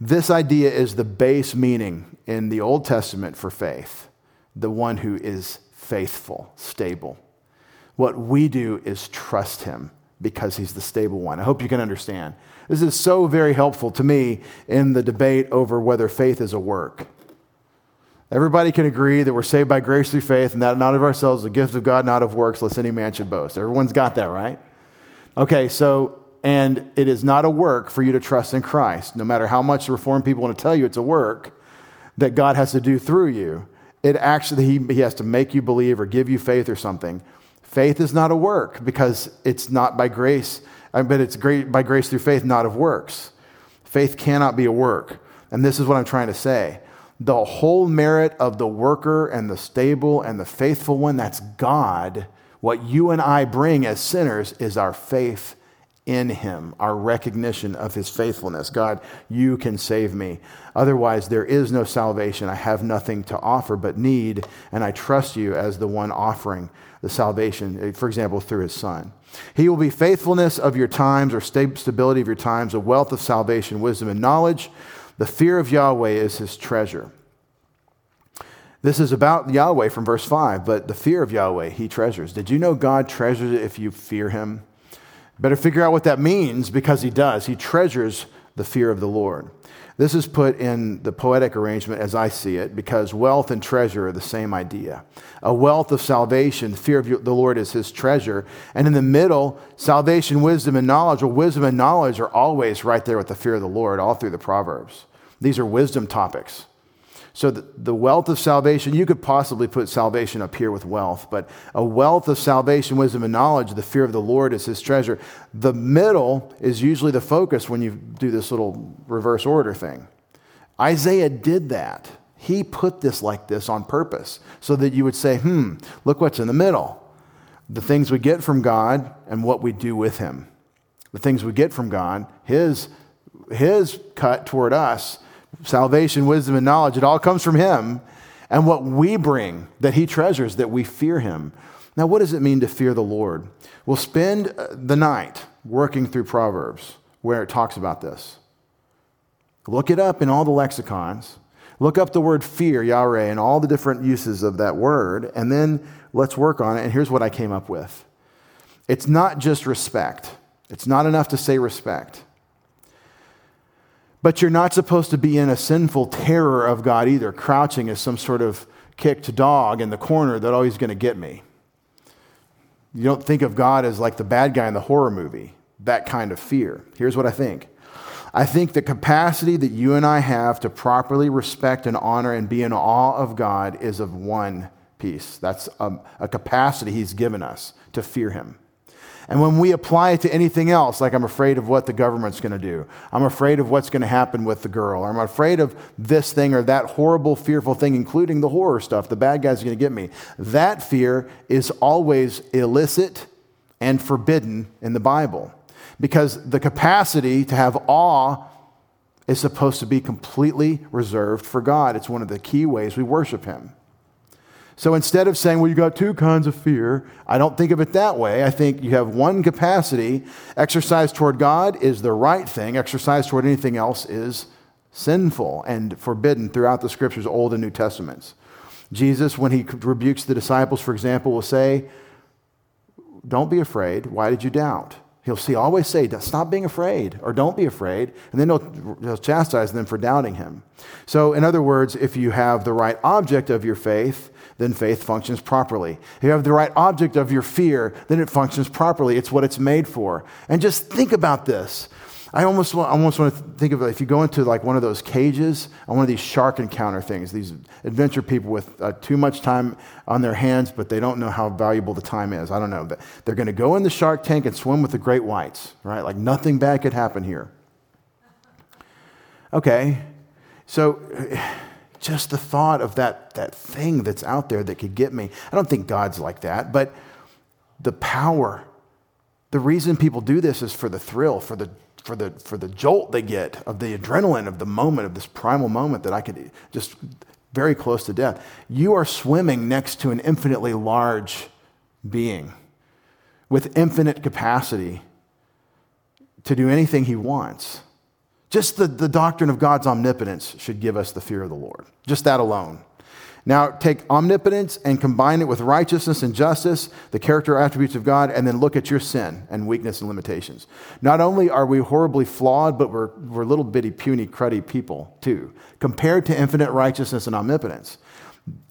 This idea is the base meaning in the Old Testament for faith the one who is faithful, stable. What we do is trust him because he's the stable one. I hope you can understand. This is so very helpful to me in the debate over whether faith is a work. Everybody can agree that we're saved by grace through faith and that not of ourselves, the gift of God, not of works, lest any man should boast. Everyone's got that, right? Okay, so, and it is not a work for you to trust in Christ. No matter how much the Reformed people want to tell you it's a work that God has to do through you, it actually, he, he has to make you believe or give you faith or something. Faith is not a work because it's not by grace, uh, but it's great by grace through faith, not of works. Faith cannot be a work. And this is what I'm trying to say the whole merit of the worker and the stable and the faithful one, that's God. What you and I bring as sinners is our faith in him, our recognition of his faithfulness. God, you can save me. Otherwise, there is no salvation. I have nothing to offer but need, and I trust you as the one offering the salvation, eh, for example, through his son. He will be faithfulness of your times or stability of your times, a wealth of salvation, wisdom, and knowledge. The fear of Yahweh is his treasure. This is about Yahweh from verse 5, but the fear of Yahweh he treasures. Did you know God treasures it if you fear him? Better figure out what that means because he does. He treasures the fear of the Lord. This is put in the poetic arrangement as I see it because wealth and treasure are the same idea. A wealth of salvation, fear of the Lord is his treasure. And in the middle, salvation, wisdom, and knowledge. Well, wisdom and knowledge are always right there with the fear of the Lord, all through the Proverbs. These are wisdom topics. So, the, wealth of salvation, you could possibly put salvation up here with wealth, but a wealth of salvation, wisdom, and knowledge, the fear of the Lord is his treasure. The middle is usually the focus when you do this little reverse order thing. Isaiah did that. He put this like this on purpose so that you would say, hmm, look what's in the middle. The things we get from God and what we do with him. The things we get from God, his, his cut toward us salvation, wisdom, and knowledge, it all comes from Him. And what we bring that He treasures, that we fear Him. Now, what does it mean to fear the Lord? We'll spend uh, the night working through Proverbs where it talks about this. Look it up in all the lexicons. Look up the word fear, Yahweh, and all the different uses of that word, and then let's work on it. And here's what I came up with it's not just respect, it's not enough to say respect. But you're not supposed to be in a sinful terror of God either, crouching as some sort of kicked dog in the corner that, oh, he's going to get me. You don't think of God as like the bad guy in the horror movie, that kind of fear. Here's what I think I think the capacity that you and I have to properly respect and honor and be in awe of God is of one piece. That's a, a capacity He's given us to fear Him. And when we apply it to anything else, like I'm afraid of what the government's going to do, I'm afraid of what's going to happen with the girl, I'm afraid of this thing or that horrible, fearful thing, including the horror stuff, the bad guy's going to get me. That fear is always illicit and forbidden in the Bible because the capacity to have awe is supposed to be completely reserved for God. It's one of the key ways we worship Him. So instead of saying, well, you've got two kinds of fear, I don't think of it that way. I think you have one capacity. Exercise toward God is the right thing, exercise toward anything else is sinful and forbidden throughout the scriptures, Old and New Testaments. Jesus, when he rebukes the disciples, for example, will say, Don't be afraid. Why did you doubt? He'll see, always say, Stop being afraid, or don't be afraid. And then he'll, he'll chastise them for doubting him. So, in other words, if you have the right object of your faith, then faith functions properly. If you have the right object of your fear, then it functions properly. It's what it's made for. And just think about this. I almost want, I almost want to think of it if you go into like one of those cages on one of these shark encounter things, these adventure people with uh, too much time on their hands, but they don't know how valuable the time is. I don't know. But they're going to go in the shark tank and swim with the great whites, right? Like nothing bad could happen here. Okay, so just the thought of that, that thing that's out there that could get me. I don't think God's like that, but the power, the reason people do this is for the thrill, for the for the for the jolt they get of the adrenaline of the moment of this primal moment that I could just very close to death. You are swimming next to an infinitely large being with infinite capacity to do anything he wants. Just the, the doctrine of God's omnipotence should give us the fear of the Lord. Just that alone. Now, take omnipotence and combine it with righteousness and justice, the character attributes of God, and then look at your sin and weakness and limitations. Not only are we horribly flawed, but we're, we're little bitty, puny, cruddy people, too, compared to infinite righteousness and omnipotence.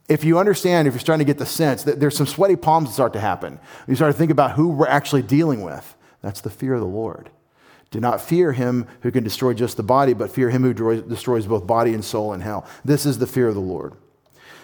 If you understand, if you're starting to get the sense that there's some sweaty palms that start to happen, you start to think about who we're actually dealing with. That's the fear of the Lord. Do not fear him who can destroy just the body, but fear him who destroys both body and soul in hell. This is the fear of the Lord.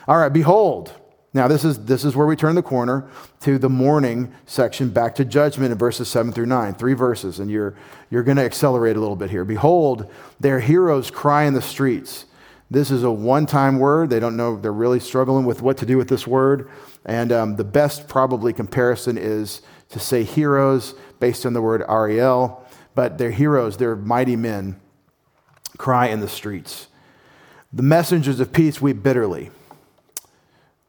All right, behold. Now, this is, this is where we turn the corner to the mourning section, back to judgment in verses 7 through 9. Three verses, and you're, you're going to accelerate a little bit here. Behold, their heroes cry in the streets. This is a one time word. They don't know, they're really struggling with what to do with this word. And um, the best, probably, comparison is to say heroes based on the word Ariel, but they're heroes, they're mighty men, cry in the streets. The messengers of peace weep bitterly.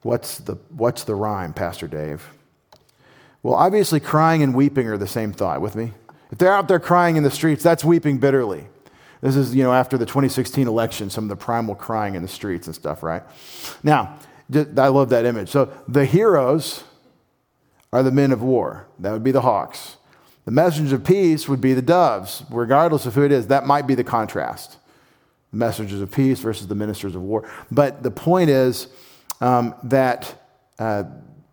What's the, what's the rhyme, Pastor Dave? Well, obviously, crying and weeping are the same thought with me. If they're out there crying in the streets, that's weeping bitterly. This is, you know, after the 2016 election, some of the primal crying in the streets and stuff, right? Now, I love that image. So the heroes are the men of war. That would be the hawks. The messengers of peace would be the doves, regardless of who it is. That might be the contrast. The messengers of peace versus the ministers of war. But the point is um, that uh,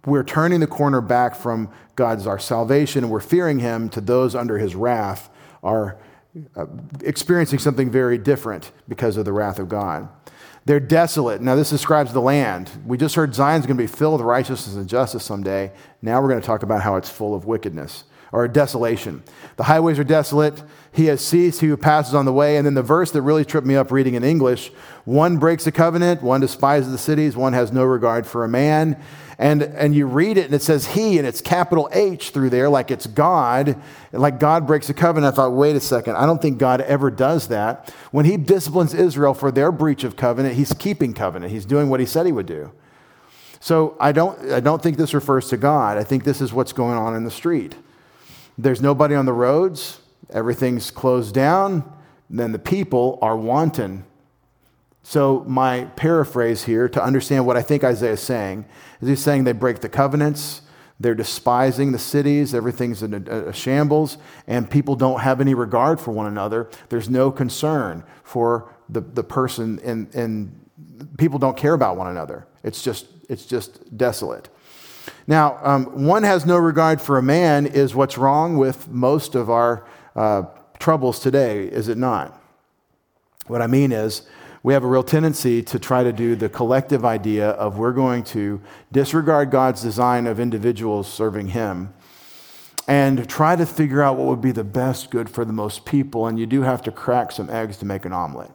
we're turning the corner back from God's our salvation and we're fearing Him to those under His wrath are uh, experiencing something very different because of the wrath of God. They're desolate. Now, this describes the land. We just heard Zion's going to be filled with righteousness and justice someday. Now, we're going to talk about how it's full of wickedness or desolation. The highways are desolate. He has ceased, he who passes on the way. And then the verse that really tripped me up reading in English one breaks the covenant, one despises the cities, one has no regard for a man. And, and you read it and it says he, and it's capital H through there, like it's God, like God breaks a covenant. I thought, wait a second, I don't think God ever does that. When he disciplines Israel for their breach of covenant, he's keeping covenant. He's doing what he said he would do. So I don't, I don't think this refers to God. I think this is what's going on in the street. There's nobody on the roads, everything's closed down, then the people are wanton. So, my paraphrase here to understand what I think Isaiah is saying is he's saying they break the covenants, they're despising the cities, everything's in a, a shambles, and people don't have any regard for one another. There's no concern for the, the person, and, and people don't care about one another. It's just, it's just desolate. Now, um, one has no regard for a man is what's wrong with most of our uh, troubles today, is it not? What I mean is, we have a real tendency to try to do the collective idea of we're going to disregard God's design of individuals serving Him and try to figure out what would be the best good for the most people. And you do have to crack some eggs to make an omelet.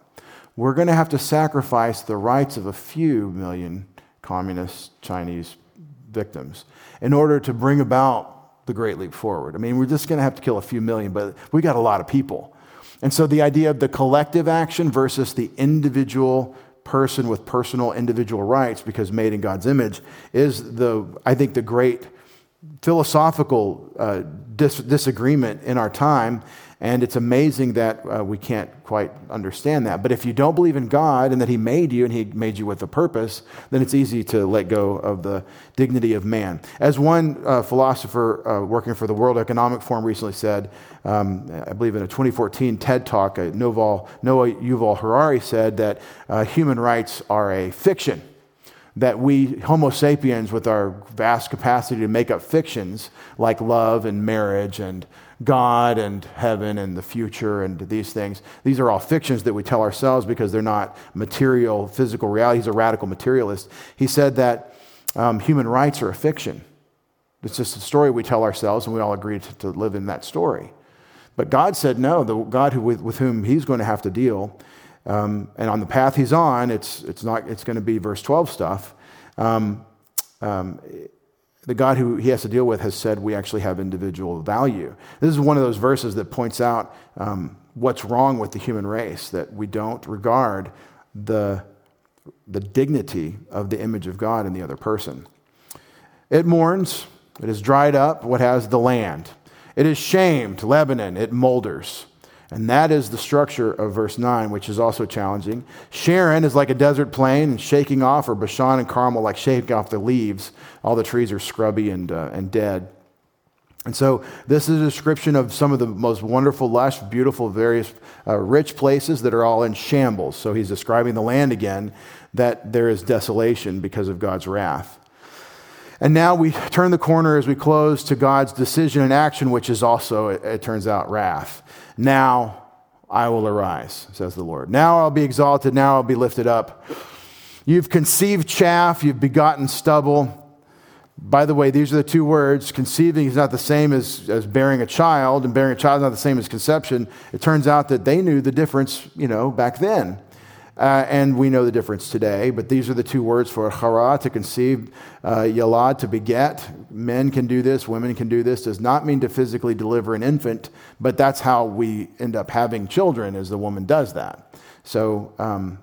We're going to have to sacrifice the rights of a few million communist Chinese victims in order to bring about the great leap forward. I mean, we're just going to have to kill a few million, but we got a lot of people. And so the idea of the collective action versus the individual person with personal individual rights because made in God's image is the I think the great philosophical uh, dis- disagreement in our time and it's amazing that uh, we can't quite understand that. But if you don't believe in God and that He made you and He made you with a purpose, then it's easy to let go of the dignity of man. As one uh, philosopher uh, working for the World Economic Forum recently said, um, I believe in a 2014 TED talk, uh, Noah Yuval Harari said that uh, human rights are a fiction that we, Homo sapiens, with our vast capacity to make up fictions like love and marriage and God and heaven and the future and these things, these are all fictions that we tell ourselves because they're not material, physical reality. He's a radical materialist. He said that um, human rights are a fiction. It's just a story we tell ourselves, and we all agree to, to live in that story. But God said no, the God who, with, with whom he's going to have to deal um, and on the path he's on, it's, it's, not, it's going to be verse 12 stuff. Um, um, the God who he has to deal with has said we actually have individual value. This is one of those verses that points out um, what's wrong with the human race, that we don't regard the, the dignity of the image of God in the other person. It mourns, it is dried up, what has the land. It is shamed, Lebanon, it molders. And that is the structure of verse 9, which is also challenging. Sharon is like a desert plain shaking off, or Bashan and Carmel like shaking off the leaves. All the trees are scrubby and, uh, and dead. And so, this is a description of some of the most wonderful, lush, beautiful, various uh, rich places that are all in shambles. So, he's describing the land again, that there is desolation because of God's wrath. And now we turn the corner as we close to God's decision and action, which is also, it, it turns out, wrath. Now I will arise, says the Lord. Now I'll be exalted. Now I'll be lifted up. You've conceived chaff, you've begotten stubble. By the way, these are the two words. Conceiving is not the same as, as bearing a child, and bearing a child is not the same as conception. It turns out that they knew the difference, you know, back then. Uh, and we know the difference today, but these are the two words for chara, to conceive, uh, yalad, to beget. Men can do this, women can do this. Does not mean to physically deliver an infant, but that's how we end up having children, is the woman does that. So um,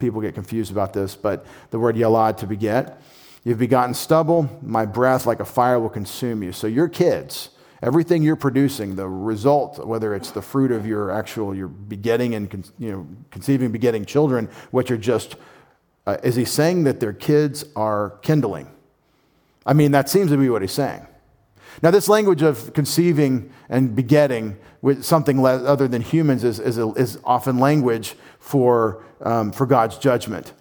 people get confused about this, but the word yalad, to beget. You've begotten stubble, my breath like a fire will consume you. So your kids, Everything you're producing, the result, whether it's the fruit of your actual, your begetting and you know, conceiving, begetting children, what you're just, uh, is he saying that their kids are kindling? I mean, that seems to be what he's saying. Now, this language of conceiving and begetting with something other than humans is, is, a, is often language for, um, for God's judgment.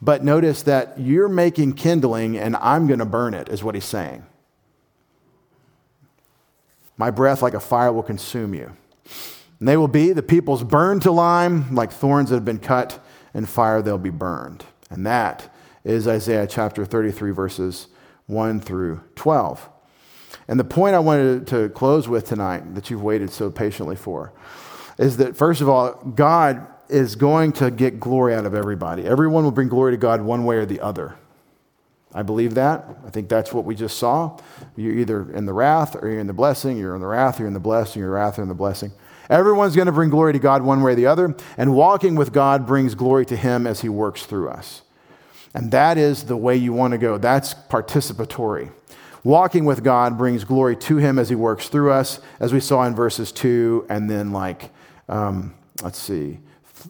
But notice that you're making kindling and I'm going to burn it, is what he's saying. My breath, like a fire, will consume you. And they will be the peoples burned to lime, like thorns that have been cut in fire, they'll be burned. And that is Isaiah chapter 33, verses 1 through 12. And the point I wanted to close with tonight, that you've waited so patiently for, is that first of all, God is going to get glory out of everybody. Everyone will bring glory to God one way or the other. I believe that. I think that's what we just saw. You're either in the wrath or you're in the blessing. You're in the wrath, you're in the blessing, you're in the wrath, or in the blessing. Everyone's going to bring glory to God one way or the other, and walking with God brings glory to Him as He works through us. And that is the way you want to go. That's participatory. Walking with God brings glory to Him as He works through us, as we saw in verses 2, and then, like, um, let's see,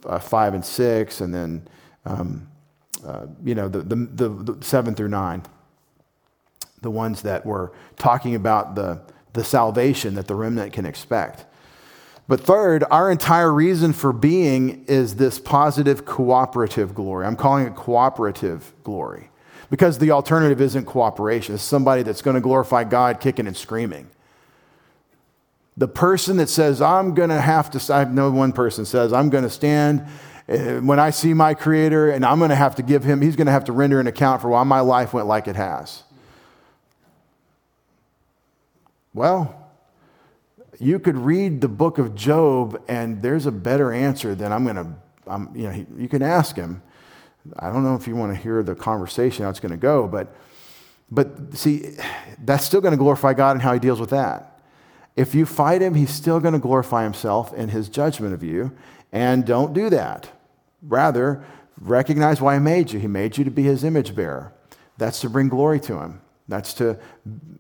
uh, 5 and 6, and then. Um, uh, you know, the, the, the, seven through nine, the ones that were talking about the, the salvation that the remnant can expect. But third, our entire reason for being is this positive cooperative glory. I'm calling it cooperative glory because the alternative isn't cooperation. It's somebody that's going to glorify God kicking and screaming. The person that says, I'm going to have to, I know one person says, I'm going to stand Uh, when I see my Creator, and I'm going to have to give Him, He's going to have to render an account for why my life went like it has. Well, you could read the book of Job, and there's a better answer than I'm going to, I'm, you know, you can ask him. I don't know if you want to hear the conversation, how it's going to go, but, but see, that's still going to glorify God and how he deals with that. If you fight him, he's still going to glorify himself in his judgment of you, and don't do that. Rather, recognize why He made you. He made you to be His image bearer. That's to bring glory to Him, that's to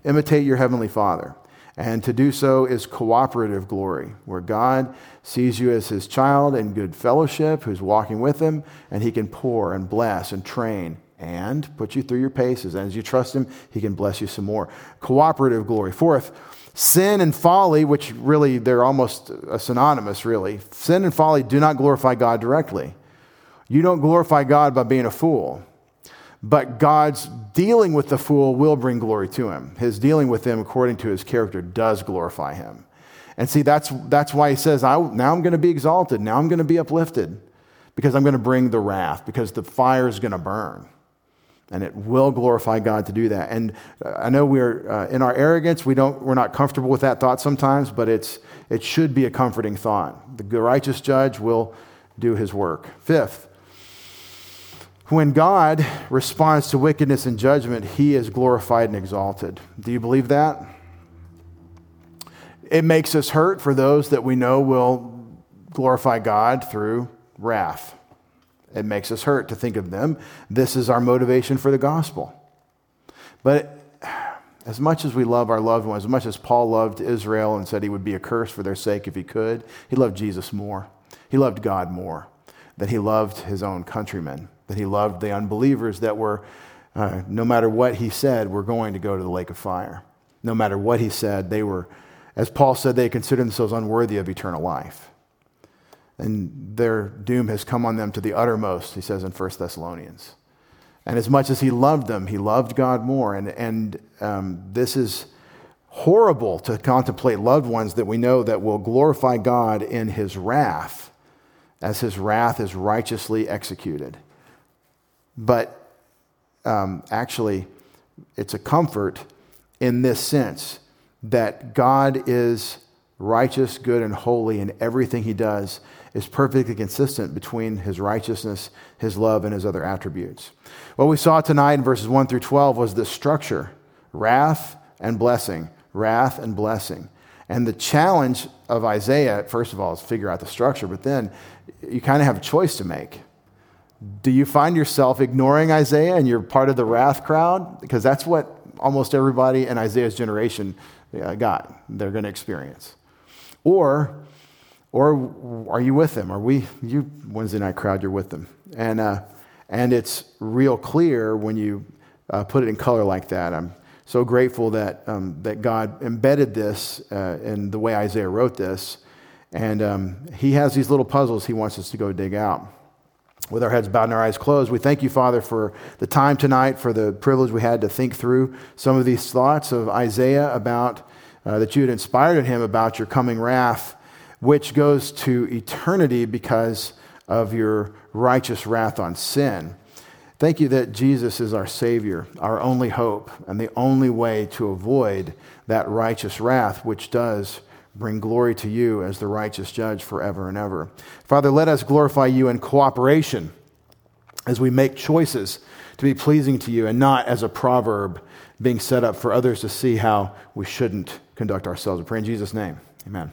imitate your Heavenly Father. And to do so is cooperative glory, where God sees you as his child in good fellowship, who's walking with him, and he can pour and bless and train and put you through your paces. And as you trust him, he can bless you some more. Cooperative glory. Fourth, Sin and folly, which really they're almost uh, synonymous, really. Sin and folly do not glorify God directly. You don't glorify God by being a fool. But God's dealing with the fool will bring glory to him. His dealing with him according to his character does glorify him. And see, that's, that's why he says, I, now I'm going to be exalted. Now I'm going to be uplifted because I'm going to bring the wrath, because the fire is going to burn. And it will glorify God to do that. And uh, I know we're uh, in our arrogance, we don't, we're not comfortable with that thought sometimes, but it's, it should be a comforting thought. The righteous judge will do his work. Fifth, when God responds to wickedness and judgment, he is glorified and exalted. Do you believe that? It makes us hurt for those that we know will glorify God through wrath. It makes us hurt to think of them. This is our motivation for the gospel. But as much as we love our loved ones, as much as Paul loved Israel and said he would be a curse for their sake if he could, he loved Jesus more. He loved God more than he loved his own countrymen, that he loved the unbelievers that were, uh, no matter what he said, were going to go to the lake of fire. No matter what he said, they were, as Paul said, they considered themselves unworthy of eternal life and their doom has come on them to the uttermost, he says in 1 Thessalonians. And as much as he loved them, he loved God more. And, and um, this is horrible to contemplate loved ones that we know that will glorify God in his wrath as his wrath is righteously executed. But um, actually, it's a comfort in this sense that God is righteous, good, and holy in everything he does, is perfectly consistent between his righteousness, his love, and his other attributes. What we saw tonight in verses 1 through 12 was the structure wrath and blessing, wrath and blessing. And the challenge of Isaiah, first of all, is figure out the structure, but then you kind of have a choice to make. Do you find yourself ignoring Isaiah and you're part of the wrath crowd? Because that's what almost everybody in Isaiah's generation uh, got, they're going to experience. Or, or are you with them? Are we, you, Wednesday night crowd, you're with them. And, uh, and it's real clear when you uh, put it in color like that. I'm so grateful that, um, that God embedded this uh, in the way Isaiah wrote this. And um, he has these little puzzles he wants us to go dig out. With our heads bowed and our eyes closed, we thank you, Father, for the time tonight, for the privilege we had to think through some of these thoughts of Isaiah about uh, that you had inspired in him about your coming wrath, which goes to eternity because of your righteous wrath on sin. Thank you that Jesus is our Savior, our only hope, and the only way to avoid that righteous wrath, which does bring glory to you as the righteous judge forever and ever. Father, let us glorify you in cooperation as we make choices to be pleasing to you and not as a proverb being set up for others to see how we shouldn't conduct ourselves. We pray in Jesus' name. Amen.